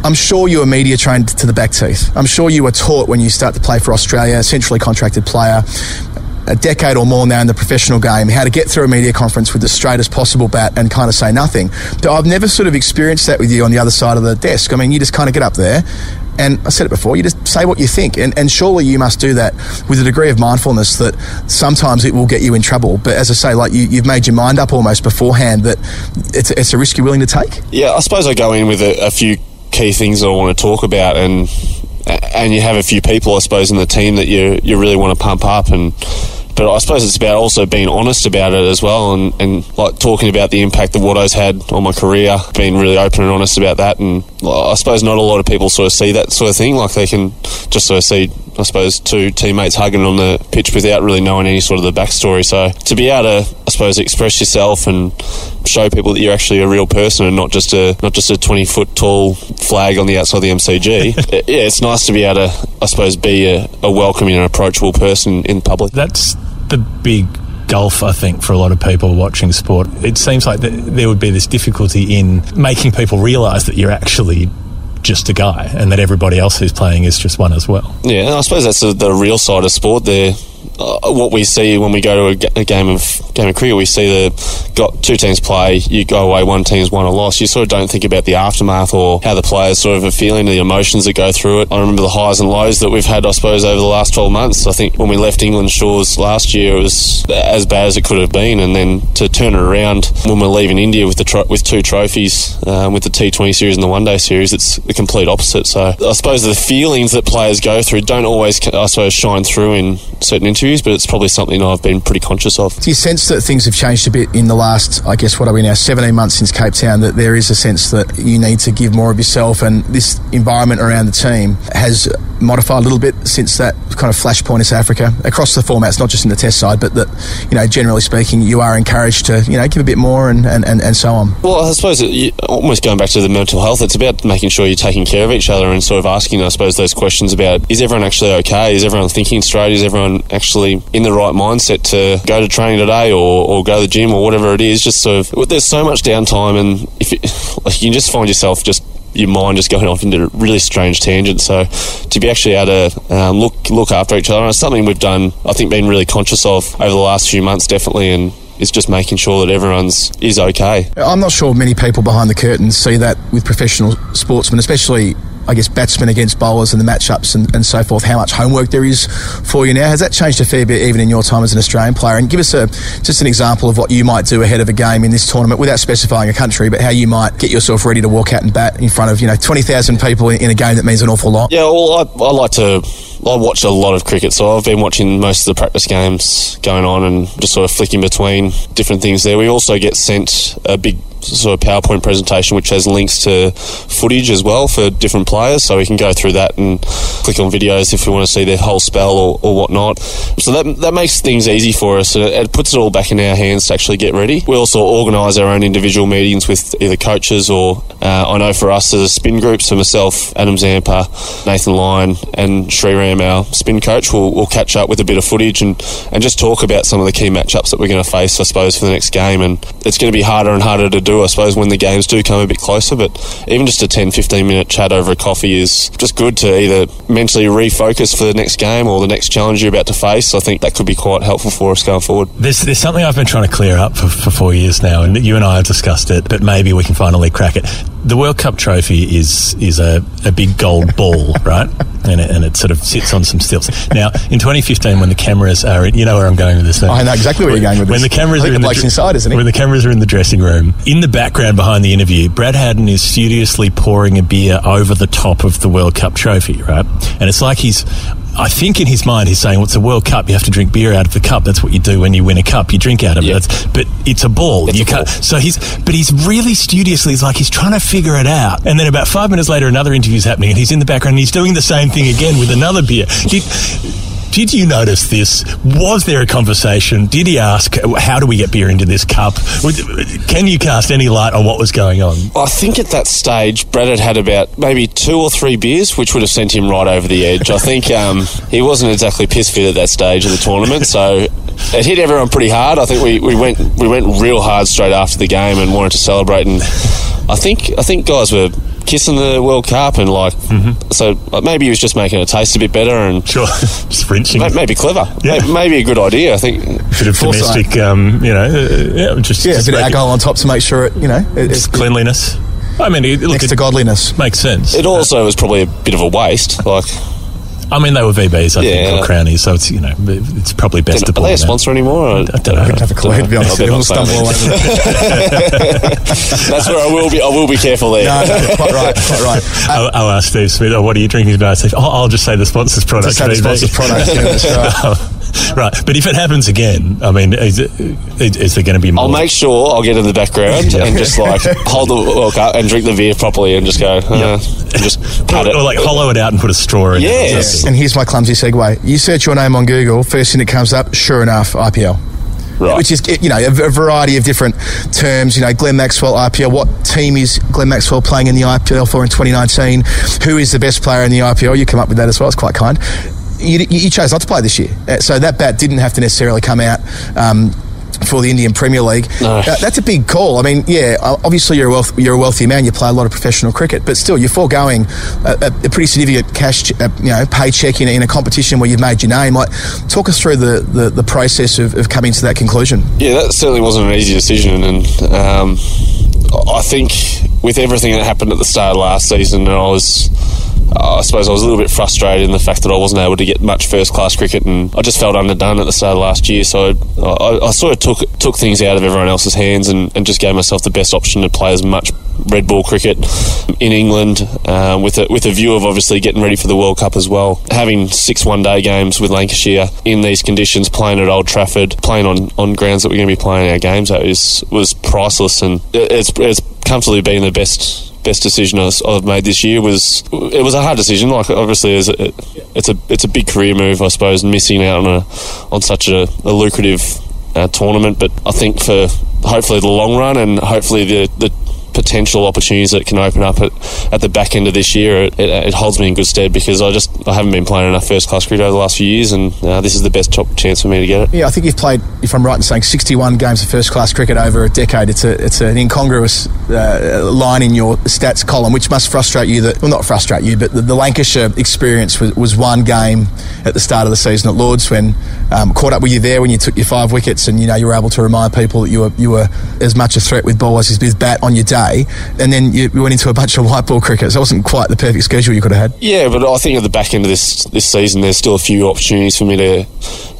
I'm sure you were media trained to the back teeth. I'm sure you were taught when you start to play for Australia, a centrally contracted player, a decade or more now in the professional game, how to get through a media conference with the straightest possible bat and kind of say nothing. But I've never sort of experienced that with you on the other side of the desk. I mean, you just kind of get up there. And I said it before, you just say what you think. And, and surely you must do that with a degree of mindfulness that sometimes it will get you in trouble. But as I say, like you, you've made your mind up almost beforehand that it's, it's a risk you're willing to take. Yeah, I suppose I go in with a, a few key things that I want to talk about, and and you have a few people, I suppose, in the team that you you really want to pump up, and but I suppose it's about also being honest about it as well, and, and like talking about the impact that Watto's had on my career, being really open and honest about that, and like, I suppose not a lot of people sort of see that sort of thing, like they can just sort of see. I suppose two teammates hugging on the pitch without really knowing any sort of the backstory. So to be able to, I suppose, express yourself and show people that you're actually a real person and not just a not just a 20 foot tall flag on the outside of the MCG. yeah, it's nice to be able to, I suppose, be a, a welcoming and approachable person in public. That's the big gulf, I think, for a lot of people watching sport. It seems like th- there would be this difficulty in making people realise that you're actually just a guy and that everybody else who's playing is just one as well. Yeah, and I suppose that's the, the real side of sport. There, uh, what we see when we go to a, game of game of cricket, we see the got two teams play. You go away, one team's won or lost. You sort of don't think about the aftermath or how the players sort of are feeling, the emotions that go through it. I remember the highs and lows that we've had, I suppose, over the last twelve months. I think when we left England shores last year, it was as bad as it could have been, and then to turn it around when we're leaving India with the tro- with two trophies, um, with the T20 series and the One Day series, it's the complete opposite. So I suppose the feelings that players go through don't always, I suppose, shine through in certain interviews, but it's probably something I've been pretty conscious of. Do you sense that things have changed a bit in the last, I guess, what are we now, 17 months since Cape Town, that there is a sense that you need to give more of yourself and this environment around the team has modified a little bit since that kind of flashpoint in South Africa across the formats, not just in the test side, but that, you know, generally speaking, you are encouraged to, you know, give a bit more and, and, and, and so on. Well, I suppose it, you, almost going back to the mental health, it's about making sure you're taking care of each other and sort of asking, I suppose, those questions about is everyone actually okay? Is everyone thinking straight? Is everyone actually in the right mindset to go to training today or, or go to the gym or whatever it is? Just sort of, there's so much downtime, and if you, like, you can just find yourself just your mind just going off into a really strange tangents. So to be actually able to um, look look after each other, and it's something we've done, I think, been really conscious of over the last few months, definitely, and it's just making sure that everyone's is okay. I'm not sure many people behind the curtains see that with professional sportsmen, especially, I guess, batsmen against bowlers and the matchups and, and so forth, how much homework there is for you now. Has that changed a fair bit even in your time as an Australian player? And give us a just an example of what you might do ahead of a game in this tournament without specifying a country, but how you might get yourself ready to walk out and bat in front of, you know, 20,000 people in, in a game that means an awful lot. Yeah, well, I, I like to. I watch a lot of cricket, so I've been watching most of the practice games going on and just sort of flicking between different things there. We also get sent a big sort of PowerPoint presentation which has links to footage as well for different players, so we can go through that and click on videos if we want to see their whole spell or, or whatnot. So that that makes things easy for us. and It, puts it all back in our hands to actually get ready. We also organise our own individual meetings with either coaches or uh, I know for us as a spin group, so myself, Adam Zampa, Nathan Lyon, and Sriram, our spin coach, will will catch up with a bit of footage and, and just talk about some of the key matchups that we're going to face, I suppose, for the next game. And it's going to be harder and harder to do, I suppose, when the games do come a bit closer. But even just a 10, 15 minute chat over a coffee is just good to either mentally refocus for the next game or the next challenge you're about to face. I think that could be quite helpful for us going forward. There's, there's something I've been trying to clear up for, for four years now, and you and I have discussed it, but maybe we can finally crack it. The World Cup trophy is is a, a big gold ball, right? and it, and it sort of sits on some stilts. Now, in 2015, when the cameras are, in, you know where I'm going with this. Thing. I know exactly where you're going with when this. the cameras are in the inside, isn't he? When the cameras are in the dressing room, in the background behind the interview, Brad Haddin is studiously pouring a beer over the top of the World Cup trophy, right? And it's like he's. I think in his mind he's saying, "What's a World Cup? You have to drink beer out of the cup. That's what you do when you win a cup. You drink out of Yeah. it. That's, but it's a ball. It's you a can't. ball. So he's, but he's really studiously. He's like he's trying to figure it out. And then about five minutes later, another interview's happening, and he's in the background. and He's doing the same thing again with another beer. Did you notice this? Was there a conversation? Did he ask, "How do we get beer into this cup?" Can you cast any light on what was going on? I think at that stage, Brad had had about maybe two or three beers, which would have sent him right over the edge. I think um, he wasn't exactly piss fit at that stage of the tournament, so it hit everyone pretty hard. I think we, we went we went real hard straight after the game and wanted to celebrate. And I think I think guys were kissing the World Cup and like so like, maybe he was just making it taste a bit better and Sure, just wrenching. may- maybe clever, Yeah. May- maybe a good idea. I think bit of Foresight. domestic, um, you know, uh, yeah, just, yeah, a just bit of make it- on top to make sure it, you know, it, it's cleanliness. I mean, it, look, next it to godliness. makes sense. it also was probably a bit of a waste. Like, I mean, they were VBs, I Yeah. think, or Crownies, so it's you know, it's probably best to are pull they a them sponsor anymore? Or? I don't know. I don't have a clue, to be honest. I better We'll stumble all over it. That's where I will be. I will be careful there. No, no, quite right, quite right. I'll, I'll ask Steve Smith, oh, what are you drinking about? Steve, oh, I'll just say the sponsor's product. Just have the sponsor's product, yeah, that's right. right, but if it happens again, I mean, is, it, is, is there going to be more? I'll make sure I'll get in the background and just like hold the World Cup and drink the beer properly and just go, uh, and just pat or, it. or like hollow it out and put a straw in. it Yes. And here's my clumsy segue. You search your name on Google, first thing that comes up, sure enough, IPL. Right. Which is, you know, a, a variety of different terms. You know, Glenn Maxwell IPL. What team is Glenn Maxwell playing in the IPL for in 2019? Who is the best player in the IPL? You come up with that as well. It's quite kind. You, you chose not to play this year, Uh, so that bat didn't have to necessarily come out. Um, for the Indian Premier League, No. Uh, that's a big call. I mean, yeah, obviously you're a wealth, you're a wealthy man. You play a lot of professional cricket, but still you're foregoing a, a, pretty significant cash, uh, you know, paycheck in, a- in a competition where you've made your name. Like, talk us through the, the, the process of, of coming to that conclusion. Yeah, that certainly wasn't an easy decision, and um, I think with everything that happened at the start of last season, and I was. Uh, I suppose I was a little bit frustrated in the fact that I wasn't able to get much first class cricket, and I just felt underdone at the start of last year. So I, I, I sort of took took things out of everyone else's hands and, and just gave myself the best option to play as much red ball cricket in England, um, with a, with a view of obviously getting ready for the World Cup as well. Having six one day games with Lancashire in these conditions, playing at Old Trafford, playing on, on grounds that we're going to be playing our games at is was priceless, and it's it's comfortably been the best best decision I've I've made this year was it was a hard decision. Like obviously, it's a, it's a it's a big career move, I suppose, missing out on a on such a, a lucrative uh, tournament. But I think for hopefully the long run and hopefully the the potential opportunities that can open up at, at the back end of this year, it, it, it holds me in good stead because I just I haven't been playing enough first class cricket over the last few years, and uh, this is the best top chance for me to get it. Yeah, I think you've played, if I'm right in saying, 61 games of first class cricket over a decade. It's a it's an incongruous uh, line in your stats column, which must frustrate you. That well, not frustrate you, but the, the Lancashire experience was, was one game at the start of the season at Lords when um, caught up with you there when you took your five wickets, and you know you were able to remind people that you were you were as much a threat with ball as with bat on your day, and then you, went into a bunch of white ball cricket. So it wasn't quite the perfect schedule you could have had. Yeah, but I think at the back end of this this season, there's still a few opportunities for me to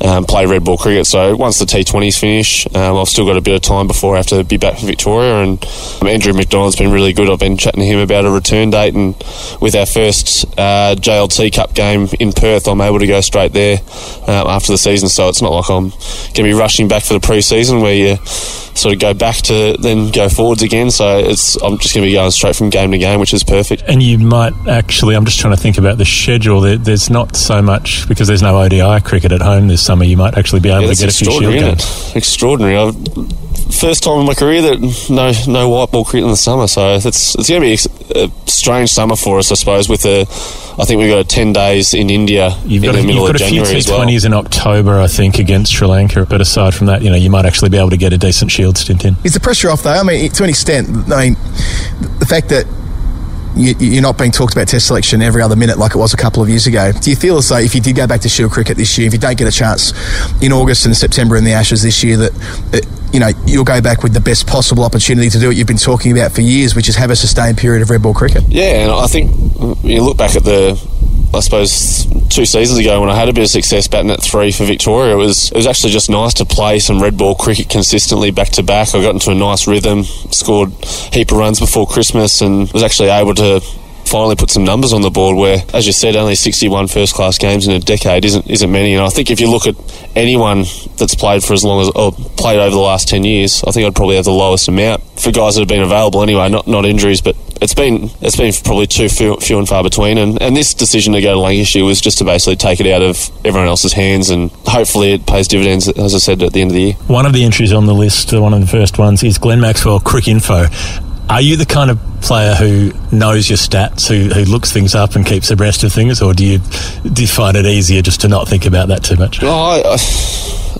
um, play red ball cricket. So once the T20s finish, um, I've still got a bit of time before I have to be back for Victoria. And um, Andrew McDonald's been really good. I've been chatting to him about a return date, and with our first uh, JLT Cup game in Perth, I'm able to go straight there um, after the season. So it's not like I'm going to be rushing back for the pre-season where you sort of go back to then go forwards again. So it's I'm just going to be going straight from game to game, which is perfect. And you might actually, I'm just trying to think about the schedule. There, there's not so much, because there's no ODI cricket at home this summer, you might actually be able Yeah, to get a few shield games. Extraordinary. I've, first time in my career that no no white ball cricket in the summer, so it's it's going to be a strange summer for us, I suppose. With the, I think we've got ten days in India You've in got, the a, middle you've of got a few January as well. T20s in October, I think, against Sri Lanka. But aside from that, you know, you might actually be able to get a decent shield stint in. Is the pressure off though? I mean, to an extent. I mean, the fact that you, you're not being talked about Test selection every other minute like it was a couple of years ago. Do you feel as though if you did go back to Shield cricket this year, if you don't get a chance in August and September in the Ashes this year, that uh, you know you'll go back with the best possible opportunity to do what you've been talking about for years, which is have a sustained period of red ball cricket? Yeah, and I think you look back at the I suppose two seasons ago when I had a bit of success batting at three for Victoria, it was it was actually just nice to play some red ball cricket consistently back to back. I got into a nice rhythm, scored heap of runs before Christmas, and was actually able to finally put some numbers on the board where, as you said, only 61 first class games in a decade isn't isn't many. And I think if you look at anyone that's played for as long as or played over the last 10 years, I think I'd probably have the lowest amount for guys that have been available anyway, not not injuries, but it's been it's been probably too few, few and far between. And, and this decision to go to Lancashire was just to basically take it out of everyone else's hands, and hopefully it pays dividends, as I said at the end of the year. One of the entries on the list, uh, one of the first ones, is Glenn Maxwell, Cricinfo. Are you the kind of player who knows your stats, who, who looks things up and keeps abreast of things, or do you do you find it easier just to not think about that too much? No, I, I,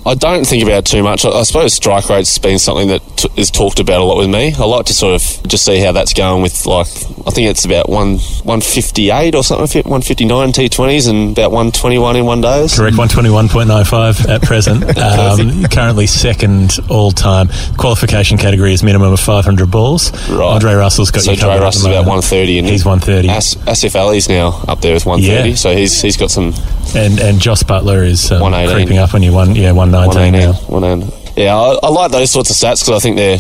I don't think about it too much. I, I suppose strike rate's been something that t- is talked about a lot with me. I like to sort of just see how that's going with like I think it's about one one fifty eight or something, one fifty nine T twenties and about one twenty one in one days. Correct, 121.95 at present. Um, currently second all time. Qualification category is minimum of 500 balls. Right. Andre Russell's got So you covered. Russell's about one thirty, and He's 130. As, Asif Ali's now up there with one thirty, Yeah. so he's he's got some and and Jos Buttler is um, creeping up on you. One, yeah, 119 now. 118. Yeah, I, I like those sorts of stats because I think they're.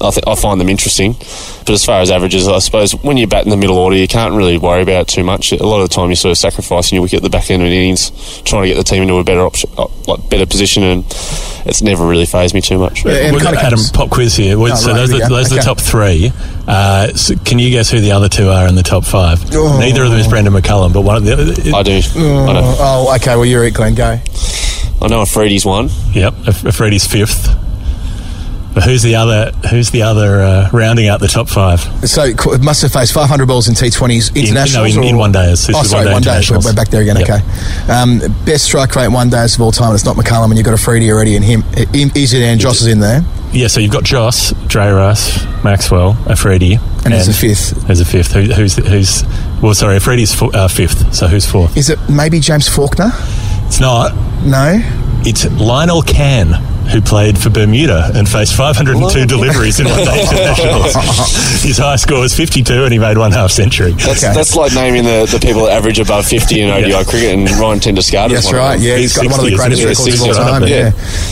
I, think I find them interesting, but as far as averages, I suppose when you bat in the middle order, you can't really worry about it too much. A lot of the time, you're sort of sacrificing your wicket at the back end of an innings, trying to get the team into a better option, uh, like better position, and it's never really phased me too much. and it We've got kinda Adam, comes- pop quiz here. Oh, so right, those, here are, we those are the top three. Uh, so can you guess who the other two are in the top five? Oh. Neither of them is Brendon McCullum, but one of the other. I do. I know. Oh, okay. Well, you're it, Glenn. Go. I know Freddie's one. Yep, Af- Freddie's fifth. But who's the other? Who's the other uh, rounding out the top five? So must have faced 500 balls in T20s In- internationals. no, in- or- in one days. This oh, sorry, one one day day. We're, back there again. Yep. Okay. Um, best strike rate one days of all time. It's not McCullum, and you've got a Freddie already, and him. easy and Jos is in there, Yeah, so you've got Jos, Dre Russ, Maxwell, Freddie, and there's a fifth. There's a fifth. Who, who's who's? Well, sorry, Freddie's fo- uh, fifth. So who's fourth? Is it maybe James Faulkner? It's not. No. It's Lionel Cann, who played for Bermuda and faced 502 deliveries in one day internationals. His high score was 52, and he made one half century. That's, Okay. that's like naming the, the people that average above 50 in ODI Yeah. cricket, and Ryan ten Doeschate. That's right. Yeah, he's got one of the greatest isn't records he? of all 60, time. yeah. Yeah.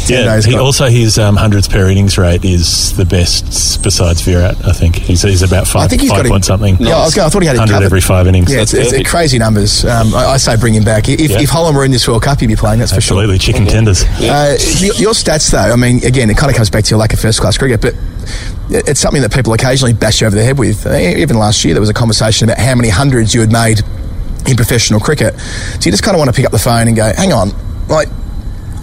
Yeah, Tendo's he, got- also his um, hundreds per innings rate is the best besides Virat. I think he's, he's about five, I think he's five got him- point something. Yeah, I, was going, I thought he had it 100 covered. every five innings. Yeah, it's, it's crazy numbers. Um, I, I say bring him back. If, Yeah. if Holland were in this World Cup, he'd be playing. That's for sure. Absolutely, chicken tenders. Uh, your, your stats, though, I mean, again, it kind of comes back to your lack of first class cricket, but it's something that people occasionally bash you over the head with. Uh, Even last year, there was a conversation about how many hundreds you had made in professional cricket. So you just kind of want to pick up the phone and go, hang on, like,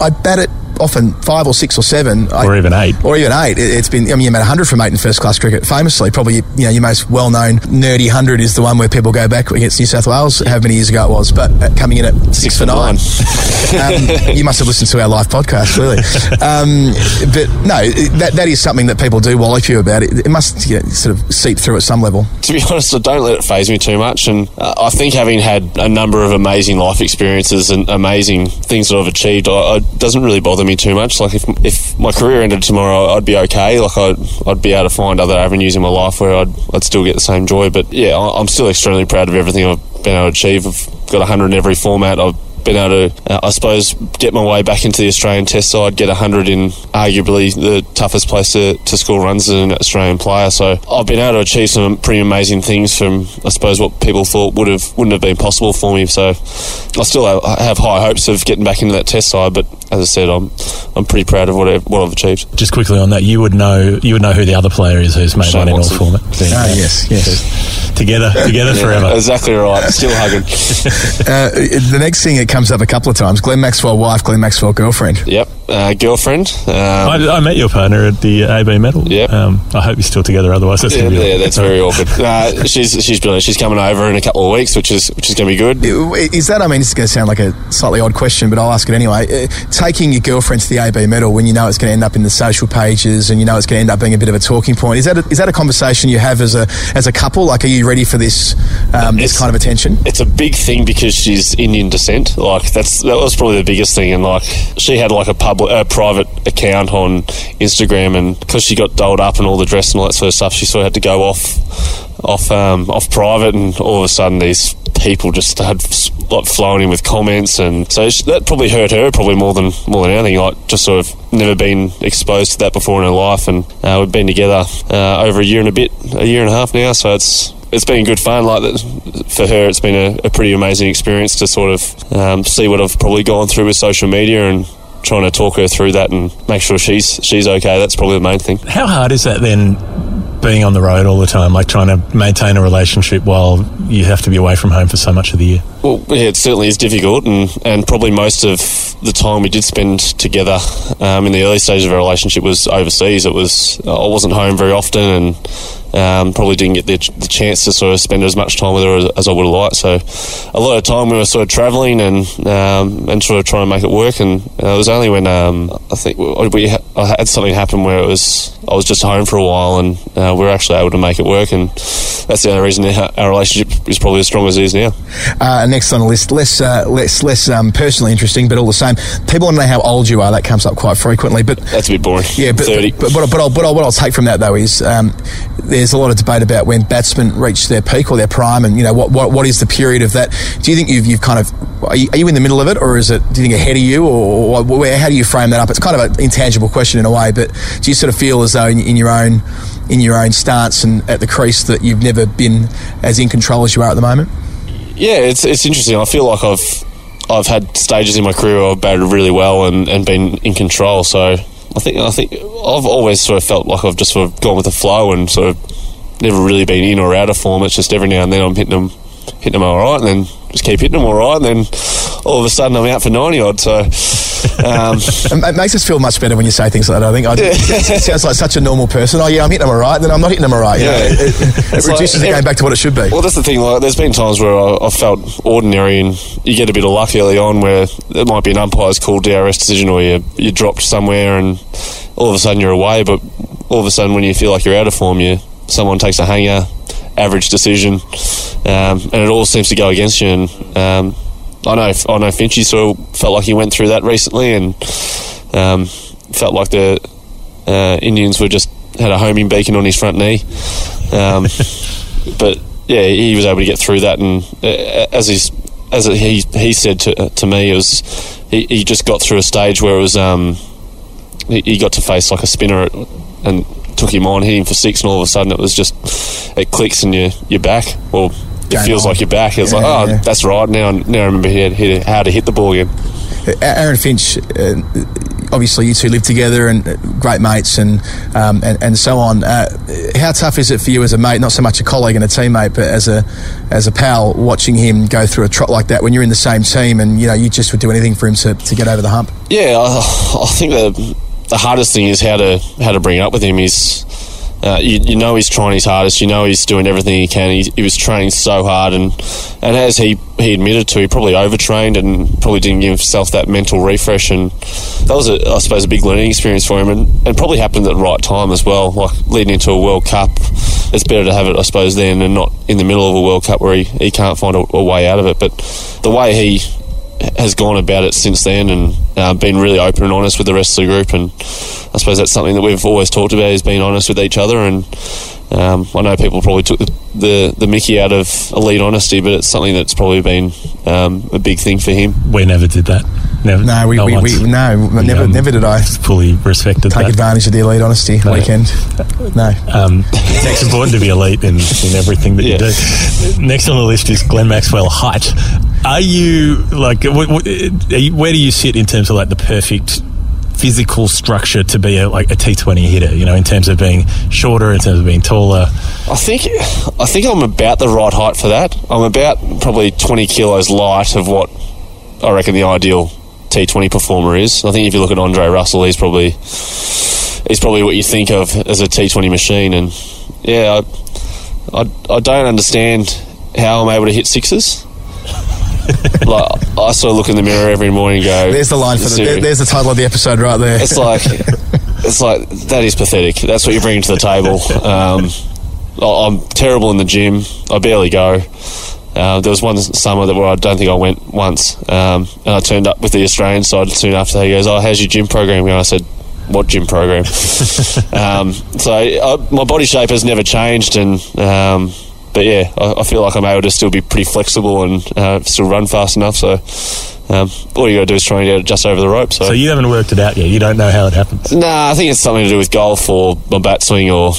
I bet it often five or six or seven. I- Or even eight. Or even eight. It, it's been, I mean, you made 100 from eight in first class cricket. Famously, probably, you know, your most well known nerdy 100 is the one where people go back against New South Wales, How many years ago it was, but uh, coming in at six, for for nine. nine. um, you must have listened to our live podcast, really. Um, but no, that, that is something that people do wallop you about. It, it must you know, sort of seep through at some level. to be honest, I don't let it phase me too much. And uh, I think having had a number of amazing life experiences and amazing things that I've achieved, I, it doesn't really bother me too much. Like if if my career ended tomorrow, I'd be okay. Like I'd, I'd be able to find other avenues in my life where I'd, I'd still get the same joy. But yeah, I'm still extremely proud of everything I've been able to achieve. I've got 100 in every format. I've been able to, uh, I suppose, get my way back into the Australian Test side, get 100 in arguably the toughest place to, to score runs as an Australian player. So I've been able to achieve some pretty amazing things from, I suppose, what people thought would have wouldn't have been possible for me. So I still have, have high hopes of getting back into that Test side, but as I said, I'm I'm pretty proud of what I've, what I've achieved. Just quickly on that, you would know you would know who the other player is who's made Shane one in all Watson. formats. There Ah, go. yes, yes. Together, together forever. Exactly right. Still hugging. Uh, the next thing that comes up a couple of times Glenn Maxwell wife, Glenn Maxwell girlfriend. Yep. Uh, girlfriend. Um, I, I met your partner at the AB medal. Yep. Um, I hope you're still together. Otherwise, that's yeah, be yeah, that's very awkward. Uh, she's she's brilliant. She's coming over in a couple of weeks, which is which is going to be good. Is that, I mean, it's going to sound like a slightly odd question, but I'll ask it anyway. Uh, taking your girlfriend to the AB medal when you know it's going to end up in the social pages and you know it's going to end up being a bit of a talking point, is that a, is that a conversation you have as a as a couple? Like, are you ready for this um, this kind of attention? It's a big thing because she's Indian descent. Like that's that was probably the biggest thing, and like she had like a public uh, private account on Instagram, and because she got dolled up and all the dress and all that sort of stuff, she sort of had to go off off um, off private, and all of a sudden these people just started like flowing in with comments, and so she, that probably hurt her probably more than more than anything. Like just sort of never been exposed to that before in her life, and uh, we've been together uh, over a year and a bit, a year and a half now. So it's it's been good fun. Like for her, it's been a, a pretty amazing experience to sort of um, see what I've probably gone through with social media and trying to talk her through that and make sure she's she's okay. That's probably the main thing. How hard is that then? Being on the road all the time, like trying to maintain a relationship while you have to be away from home for so much of the year. Well, yeah, it certainly is difficult, and, and probably most of the time we did spend together um, in the early stages of our relationship was overseas. It was I wasn't home very often, and um, probably didn't get the, the, chance to sort of spend as much time with her as, as I would have liked. So, a lot of time we were sort of travelling and um, and sort of trying to make it work. And uh, it was only when um, I think we ha- I had something happen where it was I was just home for a while, and uh, we were actually able to make it work. And that's the only reason our relationship is probably as strong as it is now. Uh, next on the list, less uh, less less um, personally interesting, but all the same. People want to know how old you are. That comes up quite frequently. But that's a bit boring. Yeah, but thirty. But, but, but, I'll, but I'll, what I'll take from that though is um, there's a lot of debate about when batsmen reach their peak or their prime, and you know what what, what is the period of that? Do you think you've you've kind of are you, are you in the middle of it, or is it do you think ahead of you, or, or where, how do you frame that up? It's kind of an intangible question in a way, but do you sort of feel as though in, in your own in your own stance and at the crease that you've never been as in control as you are at the moment? Yeah, it's it's interesting. I feel like I've I've had stages in my career where I've batted really well and, and been in control. So I think I think I've always sort of felt like I've just sort of gone with the flow and sort of never really been in or out of form. It's just every now and then I'm hitting them hitting them all right, and then just keep hitting them all right, and then all of a sudden I'm out for ninety odd. So um, it makes us feel much better when you say things like that. I think I, it sounds like such a normal person. Oh yeah, I'm hitting them all right, then I'm not hitting them all right. You yeah, know, it, it, it reduces like, it going back to what it should be. Well, that's the thing. Like, there's been times where I, I felt ordinary, and you get a bit of luck early on where it might be an umpire's call DRS decision, or you you dropped somewhere, and all of a sudden you're away. But all of a sudden, when you feel like you're out of form, you someone takes a hanger average decision, um, and it all seems to go against you. And um, I know I know Finchy sort of felt like he went through that recently, and um, felt like the uh, Indians were just had a homing beacon on his front knee. Um, but yeah, he was able to get through that, and uh, as he's as he he said to to me, it was he, he just got through a stage where it was um, he, he got to face like a spinner and took him on, hit him for six, and all of a sudden it was just it clicks and you you're back. Well, it feels on. like you're back. It's yeah, like oh, yeah. that's right. Now now I remember how to hit the ball again. Aaron Finch, uh, obviously you two live together and uh, great mates and um, and, and, so on. Uh, how tough is it for you as a mate, not so much a colleague and a teammate, but as a as a pal, watching him go through a trot like that when you're in the same team and you know you just would do anything for him to, to get over the hump? Yeah, I, I think the the hardest thing is how to how to bring it up with him. Is uh, you, you, know he's trying his hardest. You know he's doing everything he can. He, he, was training so hard, and and as he, he admitted to, he probably overtrained and probably didn't give himself that mental refresh. And that was, a, I suppose, a big learning experience for him, and, and probably happened at the right time as well. Like leading into a World Cup, it's better to have it, I suppose, then and not in the middle of a World Cup where he, he can't find a, a way out of it. But the way he has gone about it since then and uh, been really open and honest with the rest of the group. And I suppose that's something that we've always talked about is being honest with each other. And um, I know people probably took the, the, the, Mickey out of elite honesty, but it's something that's probably been um, a big thing for him. We never did that. Never, no, we, we, we, no, we, never, um, never did I fully respected take that. advantage of the elite honesty no. weekend. No, um, it's important to be elite in, in everything that yeah. you do. Next on the list is Glenn Maxwell height. Are you like you, where do you sit in terms of like the perfect physical structure to be a, like a T20 hitter, you know, in terms of being shorter, in terms of being taller? I think I think I'm about the right height for that. I'm about probably 20 kilos light of what I reckon the ideal T20 performer is. I think if you look at Andre Russell, he's probably he's probably what you think of as a T20 machine. And yeah, I, I, I don't understand how I'm able to hit sixes. like I sort of look in the mirror every morning and go. There's the line for the. There, there's the title of the episode right there. It's like, it's like that is pathetic. That's what you're bringing to the table. Um, I'm terrible in the gym. I barely go. Uh, there was one summer that where I don't think I went once, um, and I turned up with the Australian side soon after. He goes, "Oh, how's your gym program?" going?" I said, "What gym program?" um, so I, my body shape has never changed, and um, but yeah, I, I feel like I'm able to still be pretty flexible and uh, still run fast enough. So um, all you got to do is try and get it just over the rope. So, So you haven't worked it out yet. You don't know how it happens. Nah, I think it's something to do with golf or my bat swing or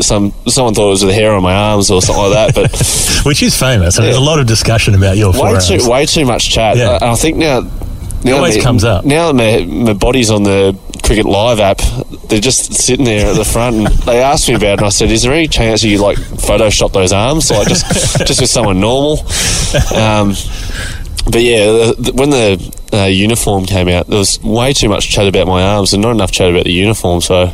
some someone thought it was the hair on my arms or something like that. But Which is famous. And There's a lot of discussion about your way forearms. too way too much chat. Yeah. And I think now. Now always that my- comes up. Now that my, my body's on the Cricket Live app, they're just sitting there at the front, and they asked me about it. And I said, "Is there any chance you like Photoshop those arms, like just just with someone normal?" Um, but yeah, the, the, when the uh, uniform came out, there was way too much chat about my arms and not enough chat about the uniform. So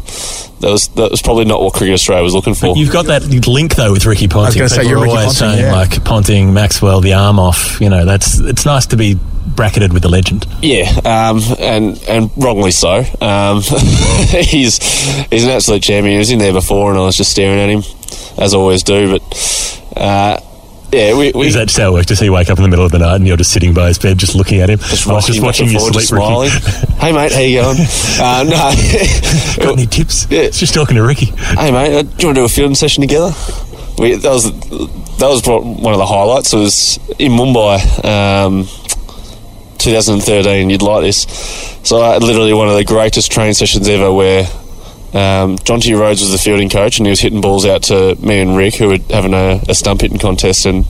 that was that was probably not what Cricket Australia was looking for. You've got that link though with Ricky Ponting. I was gonna say, you're are Ricky always Ponting, saying yeah. like Ponting, Maxwell, the arm off. You know, that's it's nice to be bracketed with a legend. Yeah, um, and and wrongly so. Um, he's he's an absolute champion. He was in there before, and I was just staring at him, as I always do. But uh, yeah, we, we Is that just how it works? Does he wake up in the middle of the night and you're just sitting by his bed, just looking at him? just I was just watching you sleep, smiling. hey mate, how you going? uh, no, Got any tips? Yeah. Just talking to Ricky. hey mate, uh, do you want to do a fielding session together? We, that was that was one of the highlights. It was in Mumbai, um, 2013. You'd like this. So I had literally one of the greatest training sessions ever, where um, Jonty Rhodes was the fielding coach, and he was hitting balls out to me and Rick, who were having a, a stump hitting contest, and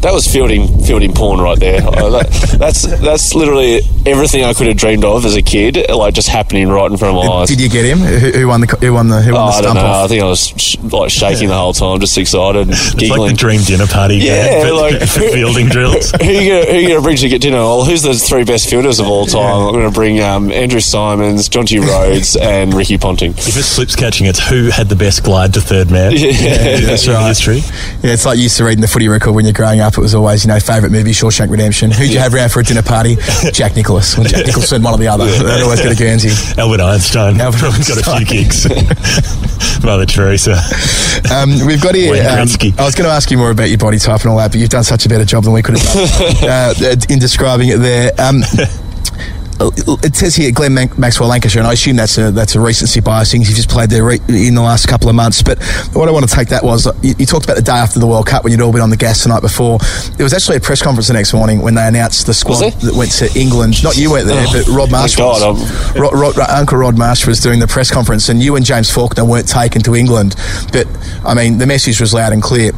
that was fielding fielding porn right there. That, that's that's literally everything I could have dreamed of as a kid, like just happening right in front of my eyes. Did you get him? Who, who won the who won the who won Oh, the I don't stump. I off? think I was sh- like shaking the whole time, just excited, and It's like giggling. the dream dinner party. Yeah, like- for fielding drills. who you gonna, who you gonna bring to get dinner? Well, who's the three best fielders of all time? I'm going to bring um, Andrew Symonds, John T. Rhodes, and Ricky Ponting. If it's slips catching, it's who had the best glide to third man. Yeah, that's in right. History. Yeah, it's like you used to reading the footy record when you're growing up. It was always, you know, favourite movie, Shawshank Redemption. Who'd you have around for a dinner party? Jack Nicholas. Well, Jack Nicholson, said one or the other. They'd always get a Guernsey. Albert Einstein. Albert Probably got a few Einstein. gigs. Mother Teresa. Um, we've got here. Um, I was going to ask you more about your body type and all that, but you've done such a better job than we could have done uh, in describing it there. Um, it says here Glenn Maxwell Lancashire, and I assume that's a that's a recency bias thing. You've just played there re- in the last couple of months. But what I want to take that was uh, you, you talked about the day after the World Cup when you'd all been on the gas the night before. There was actually a press conference the next morning when they announced the squad that went to England. Not you went there, Oh, but Rod Marsh God, was. Rod, Rod, Uncle Rod Marsh was doing the press conference, and you and James Faulkner weren't taken to England. But I mean, the message was loud and clear.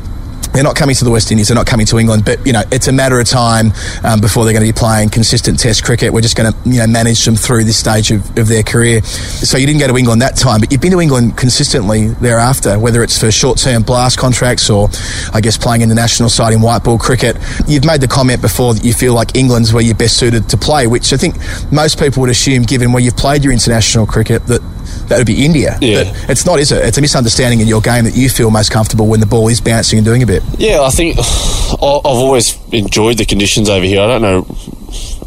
They're not coming to the West Indies. They're not coming to England. But you know, it's a matter of time um, before they're going to be playing consistent Test cricket. We're just going to you know manage them through this stage of, of their career. So you didn't go to England that time, but you've been to England consistently thereafter, whether it's for short-term blast contracts or, I guess, playing in the national side in white ball cricket. You've made the comment before that you feel like England's where you're best suited to play, which I think most people would assume, given where you've played your international cricket, that that would be India. Yeah. But it's not, is it? It's a misunderstanding in your game that you feel most comfortable when the ball is bouncing and doing a bit. Yeah, I think I've always enjoyed the conditions over here. I don't know,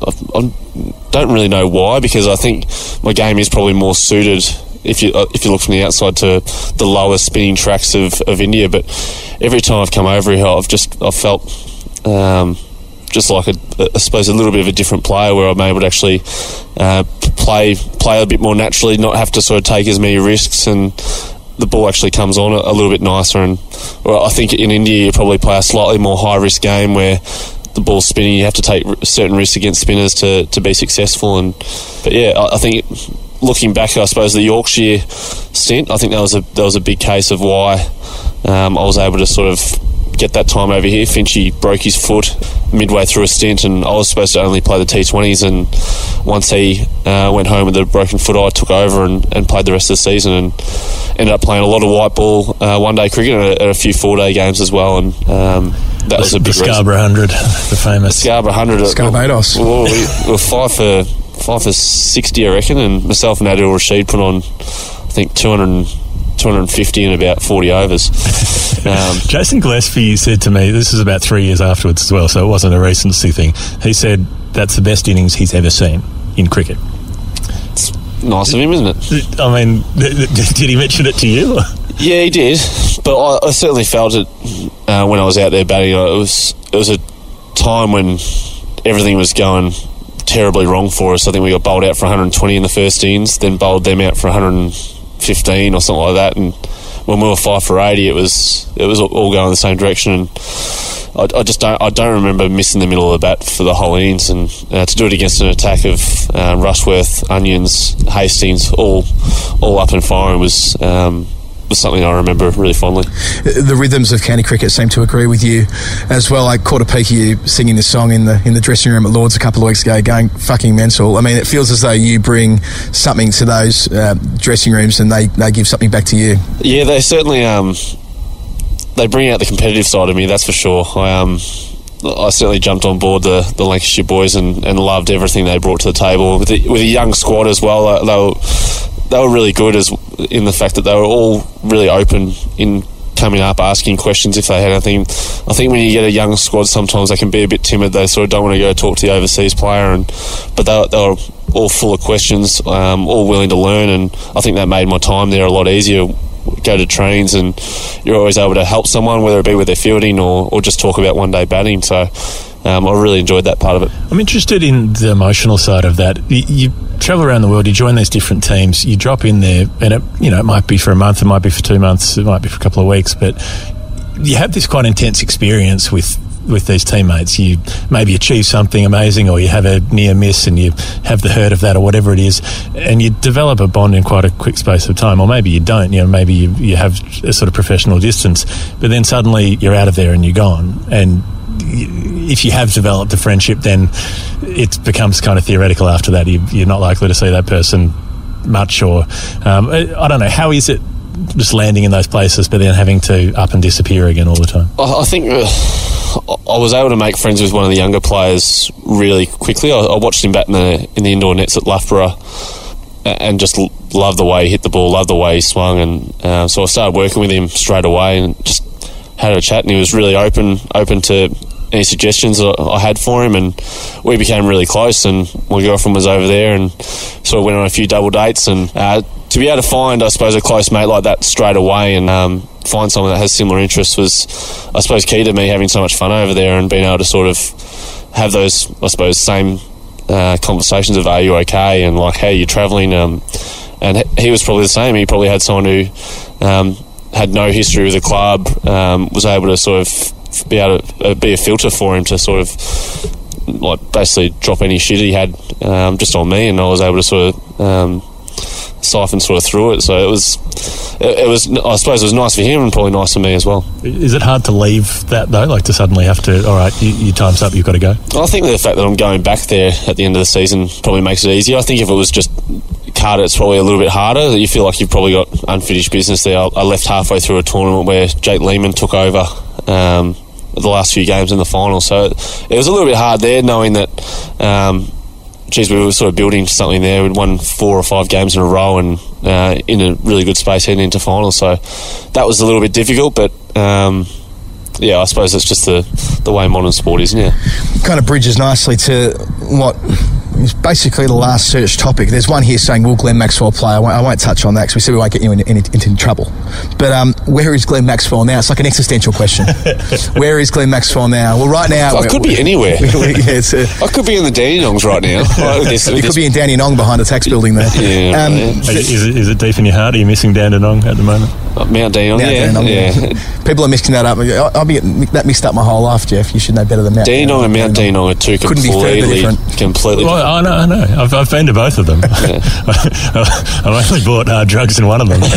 I I don't really know why because I think my game is probably more suited. If you uh, if you look from the outside to the lower spinning tracks of, of India, but every time I've come over here, I've just I've felt um, just like a, I suppose a little bit of a different player where I'm able to actually uh, play play a bit more naturally, not have to sort of take as many risks, and the ball actually comes on a, a little bit nicer. And well, I think in India you probably play a slightly more high risk game where the ball's spinning. You have to take certain risks against spinners to, to be successful. And but yeah, I, I think looking back, I suppose the Yorkshire stint, I think that was a that was a big case of why um, I was able to sort of get that time over here. Finchy broke his foot midway through a stint, and I was supposed to only play the T20s. And once he uh, went home with a broken foot, I took over and, and played the rest of the season, and ended up playing a lot of white ball uh, one day cricket and a, and a few four day games as well. And um, that was a the big reason. Scarborough 100, the famous. Scarborough hundred. Scarbados. Well, we were five for five for sixty, I reckon, and myself and Adil Rashid put on, I think 200, 250 in about forty overs. um, Jason Gillespie said to me, this is about three years afterwards as well, so it wasn't a recency thing. He said that's the best innings he's ever seen in cricket. It's nice of him, isn't it? I mean, did he mention it to you? Yeah, he did, but I, I certainly felt it uh, when I was out there batting. uh, It was it was a time when everything was going terribly wrong for us. I think we got bowled out for 120 in the first innings, then bowled them out for 115 or something like that. And when we were five for 80, it was it was all going in the same direction. And I, I just don't I don't remember missing the middle of the bat for the whole. And uh, to do it against an attack of uh, Rushworth, Onions, Hastings, all all up and firing was. Um, was something I remember really fondly. the rhythms of county cricket seem to agree with you as well. I caught a peek of you singing this song in the in the dressing room at Lords a couple of weeks ago, going fucking mental. I mean, it feels as though you bring something to those uh, dressing rooms, and they, they give something back to you. Yeah, they certainly um, they bring out the competitive side of me. That's for sure. I um, I certainly jumped on board the, the Lancashire boys and, and loved everything they brought to the table with the, with a young squad as well. Uh, they were they were really good as in the fact that they were all really open in coming up asking questions if they had anything. I think when you get a young squad, sometimes they can be a bit timid. They sort of don't want to go talk to the overseas player, and but they, they were all full of questions, um, all willing to learn, and I think that made my time there a lot easier. Go to trains, and you're always able to help someone, whether it be with their fielding or, or just talk about one day batting. So um, I really enjoyed that part of it. I'm interested in the emotional side of that. You, you travel around the world, you join these different teams, you drop in there, and it, you know it might be for a month, it might be for two months, it might be for a couple of weeks, but you have this quite intense experience with with these teammates. You maybe achieve something amazing, or you have a near miss, and you have the hurt of that, or whatever it is, and you develop a bond in quite a quick space of time. Or maybe you don't. You know, maybe you, you have a sort of professional distance, but then suddenly you're out of there and you're gone, and if you have developed a friendship, then it becomes kind of theoretical after that. You, you're not likely to see that person much, or um, I don't know. How is it just landing in those places, but then having to up and disappear again all the time? I, think uh, I was able to make friends with one of the younger players really quickly. I, watched him bat in the in the indoor nets at Loughborough, and just loved the way he hit the ball, loved the way he swung, and uh, so I started working with him straight away and just had a chat. And he was really open open to any suggestions I had for him, and we became really close. And my girlfriend was over there, and sort of went on a few double dates. And uh, to be able to find, I suppose, a close mate like that straight away, and um, find someone that has similar interests was, I suppose, key to me having so much fun over there and being able to sort of have those, I suppose, same uh, conversations of are you okay and like how are you travelling. Um, and he- he was probably the same. He probably had someone who um, had no history with the club, um, was able to sort of be able to uh, be a filter for him to sort of like basically drop any shit he had um, just on me, and I was able to sort of um, siphon sort of through it. So it was, it, it was. I suppose it was nice for him and probably nice for me as well. Is it hard to leave that though? Like to suddenly have to, all right, you, your time's up, you've got to go. I think the fact that I'm going back there at the end of the season probably makes it easier. I think if it was just Carter, it's probably a little bit harder. You feel like you've probably got unfinished business there. I I left halfway through a tournament where Jake Lehmann took over um, the last few games in the final, so it was a little bit hard there, knowing that. Um, geez, we were sort of building something there. We'd won four or five games in a row and uh, in a really good space heading into finals. So that was a little bit difficult, but um, yeah, I suppose it's just the, the way modern sport is, yeah. kind of bridges nicely to what is basically the last search topic. There's one here saying, "Will Glenn Maxwell play?" I won't, I won't touch on that because we said we won't get you in, in, into trouble. But um, where is Glenn Maxwell now? It's like an existential question. where is Glenn Maxwell now? Well, right now, I could be anywhere. yeah, it's a, I could be in the Dandenongs right now. Like this- you with could be in Dandenong behind a tax building there. Yeah, Um, yeah. Is it, is it deep in your heart? Are you missing Dandenong at the moment? Uh, Mount Dandenong, Mount yeah. Dandenong, yeah. People are mixing that up. I- I'll be getting that mixed up my whole life, Jeff. You should know better than that. Dandenong and Mount Dandenong are two Couldn't be further completely, different. completely Well, I know, I know. I've, I've been to both of them. I've only bought uh, drugs in one of them.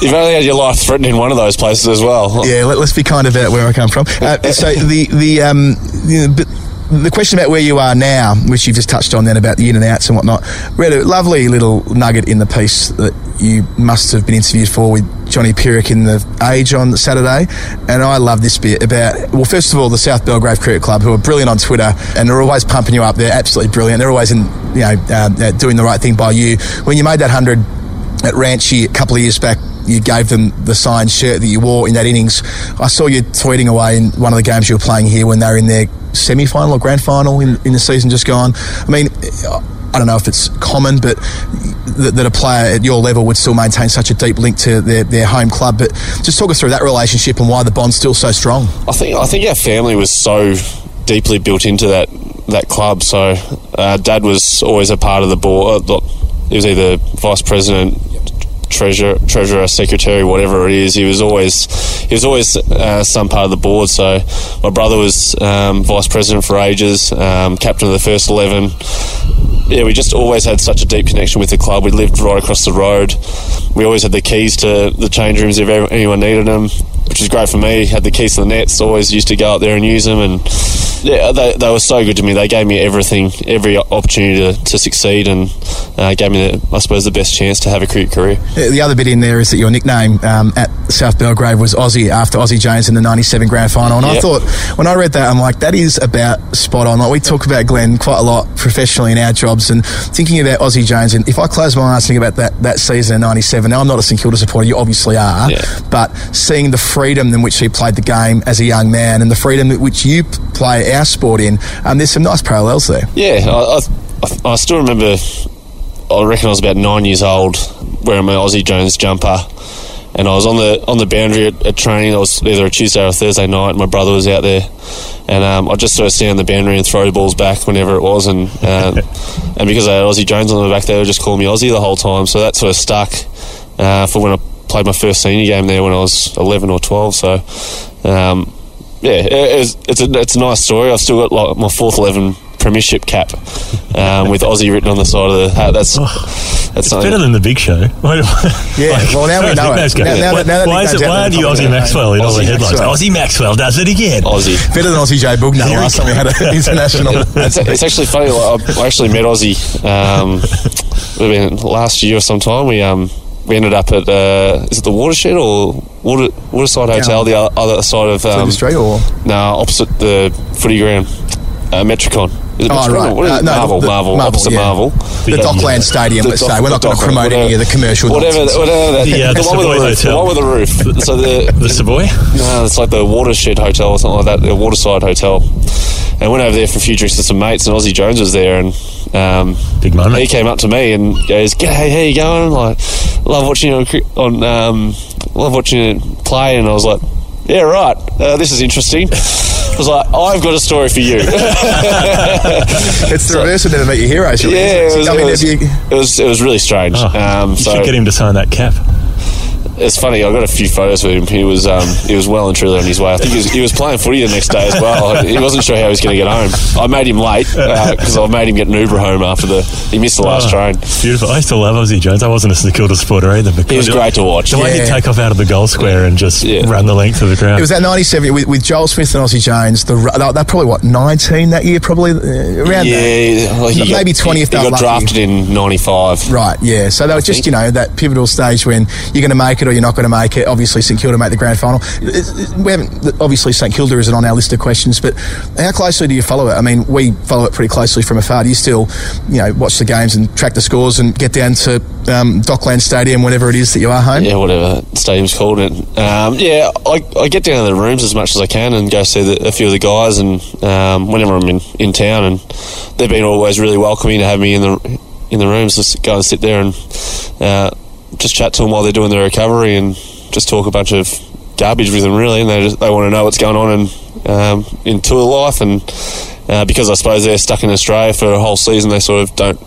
You've only had your life threatened in one of those places as well. Yeah, let, us be kind about where I come from. Uh, so the the um, you know, but the question about where you are now, which you've just touched on then about the in and outs and whatnot, read a lovely little nugget in the piece that you must have been interviewed for with Johnny Pierik in the Age on Saturday, and I love this bit about well, first of all, the South Belgrave Cricket Club, who are brilliant on Twitter and they're always pumping you up. They're absolutely brilliant. They're always in you know uh, uh, doing the right thing by you. When you made that hundred at Ranchi a couple of years back, you gave them the signed shirt that you wore in that innings. I saw you tweeting away in one of the games you were playing here when they were in their semi final or grand final in, in the season just gone. I mean, I don't know if it's common, but that, that a player at your level would still maintain such a deep link to their, their home club. But just talk us through that relationship and why the bond's still so strong. I think I think our family was so deeply built into that that club. So, uh, Dad was always a part of the board. Uh, he was either vice president, treasurer, treasurer, secretary, whatever it is. He was always he was always uh, some part of the board. So, my brother was um, vice president for ages, um, captain of the first eleven. Yeah, we just always had such a deep connection with the club. We lived right across the road. We always had the keys to the change rooms if anyone needed them, which was great for me. Had the keys to the nets. Always used to go out there and use them, and yeah, they, they were so good to me. They gave me everything, every opportunity to, to succeed, and uh, gave me, the, I suppose, the best chance to have a cricket career. The other bit in there is that your nickname um, at South Belgrave was Aussie after Aussie Jones in the 97 grand final. And I thought, when I read that, I'm like, that is about spot on. Like, we talk about Glenn quite a lot professionally in our jobs and thinking about Aussie Jones. And if I close my eyes thinking about that, that season in 97, now I'm not a St Kilda supporter, you obviously are, Yeah. but seeing the freedom in which he played the game as a young man and the freedom in which you play our sport in, um, there's some nice parallels there. Yeah, I, I, I still remember. I reckon I was about nine years old, wearing my Aussie Jones jumper, and I was on the on the boundary at, at training. It was either a Tuesday or a Thursday night. And my brother was out there, and um, I just sort of stand on the boundary and throw the balls back whenever it was, and uh, and because I had Aussie Jones on the back, they would just call me Aussie the whole time. So that sort of stuck uh, for when I played my first senior game there when I was eleven or twelve. So. Um, yeah, it, it's, it's a it's a nice story. I've still got like my fourth eleven premiership cap um, with Aussie written on the side of the hat. That's that's something. Better than the big show. Why- Yeah, well, now we know it. Nicknames go- Now- now that- now why is it? Why aren't you Aussie. Maxwell in all the Aussie headlines? Maxwell. Aussie Maxwell does it again. Aussie. Better than Aussie Joe Bugner Here last time we had an international. It's, it's actually funny. Like, I actually met Aussie. Um, would have been last year or sometime. We um we ended up at uh, is it the Watershed or Water Waterside Hotel, the other side of um, Street or no opposite the footy ground, uh, Metricon. Is it Oh, Metricon? right. What is Uh, it? no, Marvel, the- Marvel, Marvel, opposite yeah. Marvel. the Dockland Stadium. The let's dock- say we're not the going to dock- promote any of the commercial Whatever, nonsense. whatever that, The, uh, the, the one with the Savoy roof. The one with the roof. So the The Savoy. no, it's like the Watershed Hotel or something like that, the Waterside Hotel. And I went over there for a few drinks with some mates, and Aussie Jones was there, and um, Big moment. he came up to me and goes, "Hey, how you going? Like, love watching you on, on um, love watching you play." And I was like, "Yeah, right. Uh, this is interesting." I was like, "I've got a story for you." It's the reverse of never meet your heroes. really, yeah, it was, I mean, it, was, you, it was it was really strange. Oh, um, you so should get him to sign that cap. It's funny. I got a few photos with him. He was um, he was well and truly on his way. I think he was, he was playing footy the next day as well. He wasn't sure how he was going to get home. I made him late because I made him get an Uber home after the he missed the last Oh, train. Beautiful. I used to love Aussie Jones. I wasn't a St Kilda supporter either. But He was great to watch. The way Yeah. he'd take off out of the goal square and just Yeah. run the length of the ground. it was that 97 with, with Joel Smith and Aussie Jones. The, ru- they're probably, what, 19 that year? Probably uh, around that. Yeah, like he Maybe got, 20 He, if he they got lucky. drafted in '95. Right, yeah. So they were just, think. you know, that pivotal stage when you're going to make it or you're not going to make it. Obviously, St Kilda make the grand final. We haven't, obviously, St Kilda isn't on our list of questions, but how closely do you follow it? I mean, we follow it pretty closely from afar. Do you still, you know, watch the games and track the scores and get down to um, Dockland Stadium whenever it is that you are home? Yeah, whatever stadium's called it. Um, yeah, I, I get down to the rooms as much as I can and go see the, a few of the guys. And um, whenever I'm in, in town, and they've been always really welcoming to have me in the in the rooms. Just go and sit there and uh, just chat to them while they're doing their recovery and just talk a bunch of garbage with them, really. And they just, they want to know what's going on in um, in tour life. And uh, because I suppose they're stuck in Australia for a whole season, they sort of don't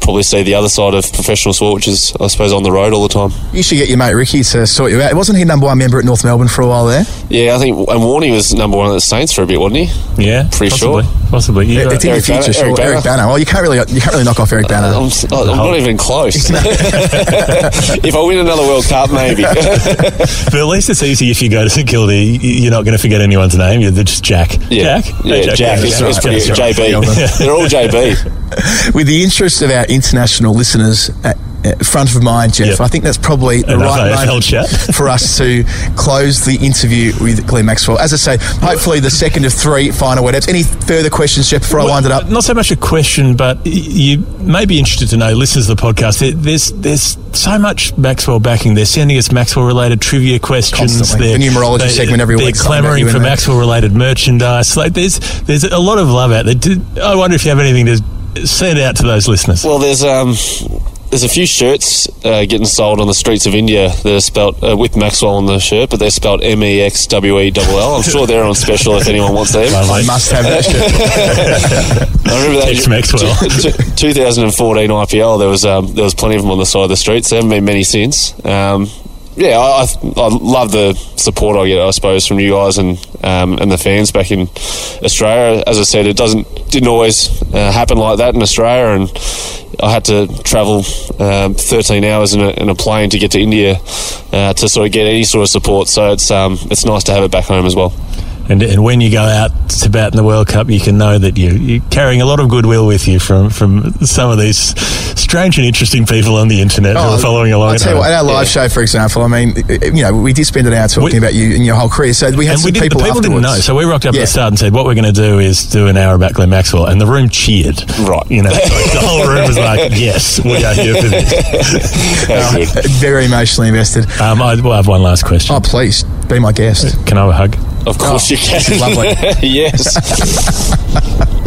probably see the other side of professional sport, which is I suppose on the road all the time. You should get your mate Ricky to sort you out. Wasn't he number one member at North Melbourne for a while there? Yeah, I think and Warney was number one at the Saints for a bit, wasn't he? yeah, pretty possibly, sure. Possibly. Yeah, it's in your Eric future, Bana- sure. Eric Eric Bana. Bana. Well, you can't really you can't really knock off Eric uh, Bana. I'm, s- I'm not even close. if I win another World Cup, maybe. but at least it's easy if you go to St Kilda. You're not going to forget anyone's name. You're just Jack. yeah, Jack. yeah, Hey, Jack. It's, That's it's right. pretty That's right. JB. They're all JB. With the interest of our international listeners at, at front of mind, Jeff, Yep. I think that's probably the Enough right moment for us to close the interview with Glenn Maxwell. As I say, hopefully the second of three final word ups. Any further questions, Jeff, before I wind it up? Not so much a question, but you may be interested to know, listeners of the podcast, there's there's so much Maxwell backing. They're sending us Maxwell related trivia questions. Constantly. The numerology they- segment every They're week, about clamouring for. Maxwell related merchandise. Like there's there's a lot of love out there. I wonder if you have anything to Send out to those listeners. Well, there's um, there's a few shirts uh, getting sold on the streets of India that are spelt uh, with Maxwell on the shirt, but they're spelled M E X W E L L. I'm sure they're on special if anyone wants them. I must have that shirt. I remember that Text Maxwell. t- t- 2014 IPL. There was um, there was plenty of them on the side of the streets. There haven't been many since. Um, yeah, I, I, love the support I get. I suppose from you guys and um, and the fans back in Australia. As I said, it doesn't didn't always uh, happen like that in Australia, and I had to travel um, 13 hours in a, in a plane to get to India uh, to sort of get any sort of support. So it's um, it's nice to have it back home as well. And, and when you go out to bat in the World Cup, you can know that you, you're carrying a lot of goodwill with you from, from some of these strange and interesting people on the internet who are following along. I'll at tell you what, at our live show, for example, I mean, you know, we did spend an hour talking We- about you and your whole career. So we had and some we did, people, the people didn't know, so we rocked up Yeah. at the start and said, "What we're going to do is do an hour about Glenn Maxwell," and the room cheered. Right. you know, like the whole room was like, "Yes, we are here for this." Uh, very emotionally invested. Um, I will have one last question. Oh, please be my guest. Can I have a hug? Of course Oh, you can. this is lovely. yes.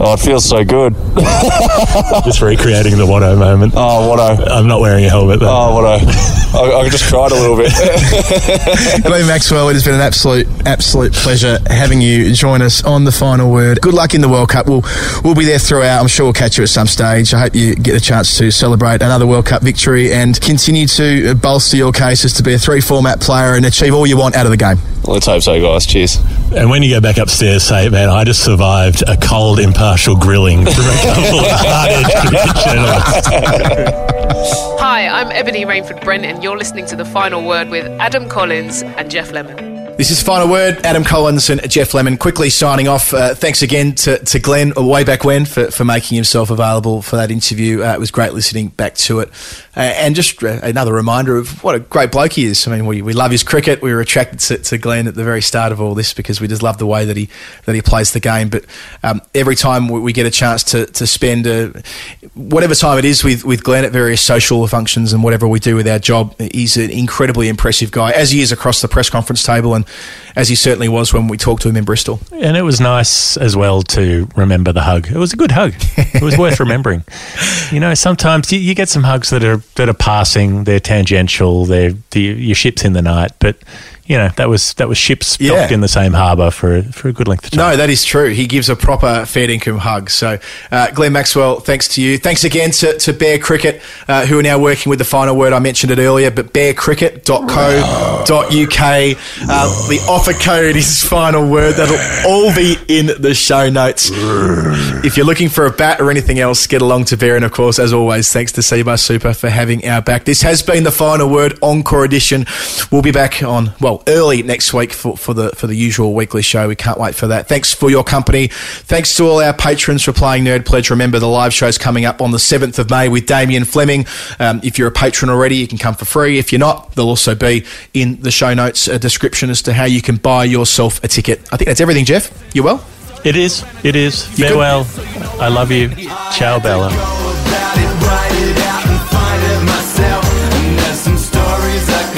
oh, it feels so good. Just recreating the Watto moment. Oh, what a. I'm not wearing a helmet. Though. Oh, what a. I, I just cried a little bit. Glenn Maxwell, it has been an absolute, absolute pleasure having you join us on the final word. Good luck in the World Cup. We'll, we'll be there throughout. I'm sure we'll catch you at some stage. I hope you get a chance to celebrate another World Cup victory and continue to bolster your cases to be a three format player and achieve all you want out of the game. Let's hope so, guys. Cheers. And when you go back upstairs, say, "Man, I just survived a cold, impartial grilling from a couple of hard-edged journalists." Hi, I'm Ebony Rainford Brent, and you're listening to The Final Word with Adam Collins and Geoff Lemon. This is Final Word. Adam Collins and Geoff Lemon quickly signing off. Uh, thanks again to, to Glenn uh, way back when for, for making himself available for that interview. Uh, it was great listening back to it. Uh, and just uh, another reminder of what a great bloke he is. I mean, we, we love his cricket. We were attracted to, to Glenn at the very start of all this because we just love the way that he that he plays the game. But um, every time we, we get a chance to, to spend uh whatever time it is with, with Glenn at various social functions and whatever we do with our job, he's an incredibly impressive guy, as he is across the press conference table and as he certainly was when we talked to him in Bristol. And it was nice as well to remember the hug. It was a good hug. It was worth remembering. You know, sometimes you, you get some hugs that are that are passing, they're tangential, they're the, your ship's in the night, but you know that was that was ships Yeah. docked in the same harbour for for a good length of time. No, that is true. He gives a proper fair income hug. So, uh, Glenn Maxwell, thanks to you. Thanks again to, to Bear Cricket, uh, who are now working with the final word. I mentioned it earlier, but bearcricket.co.uk. Uh, the offer code is final word. That'll all be in the show notes. If you're looking for a bat or anything else, get along to Bear. And of course, as always, thanks to Cbus Super for having our back. This has been the final word encore edition. We'll be back on, well, early next week for, for the for the usual weekly show. We can't wait for that. Thanks for your company. Thanks to all our patrons for playing Nerd Pledge. Remember the live show is coming up on the seventh of May with Damien Fleming. Um, if you're a patron already, you can come for free. If you're not, there'll also be in the show notes a description as to how you can buy yourself a ticket. I think that's everything, Jeff. You well? It is. It is. You Farewell. I love you. Ciao, Bella. Myself, and there's some stories I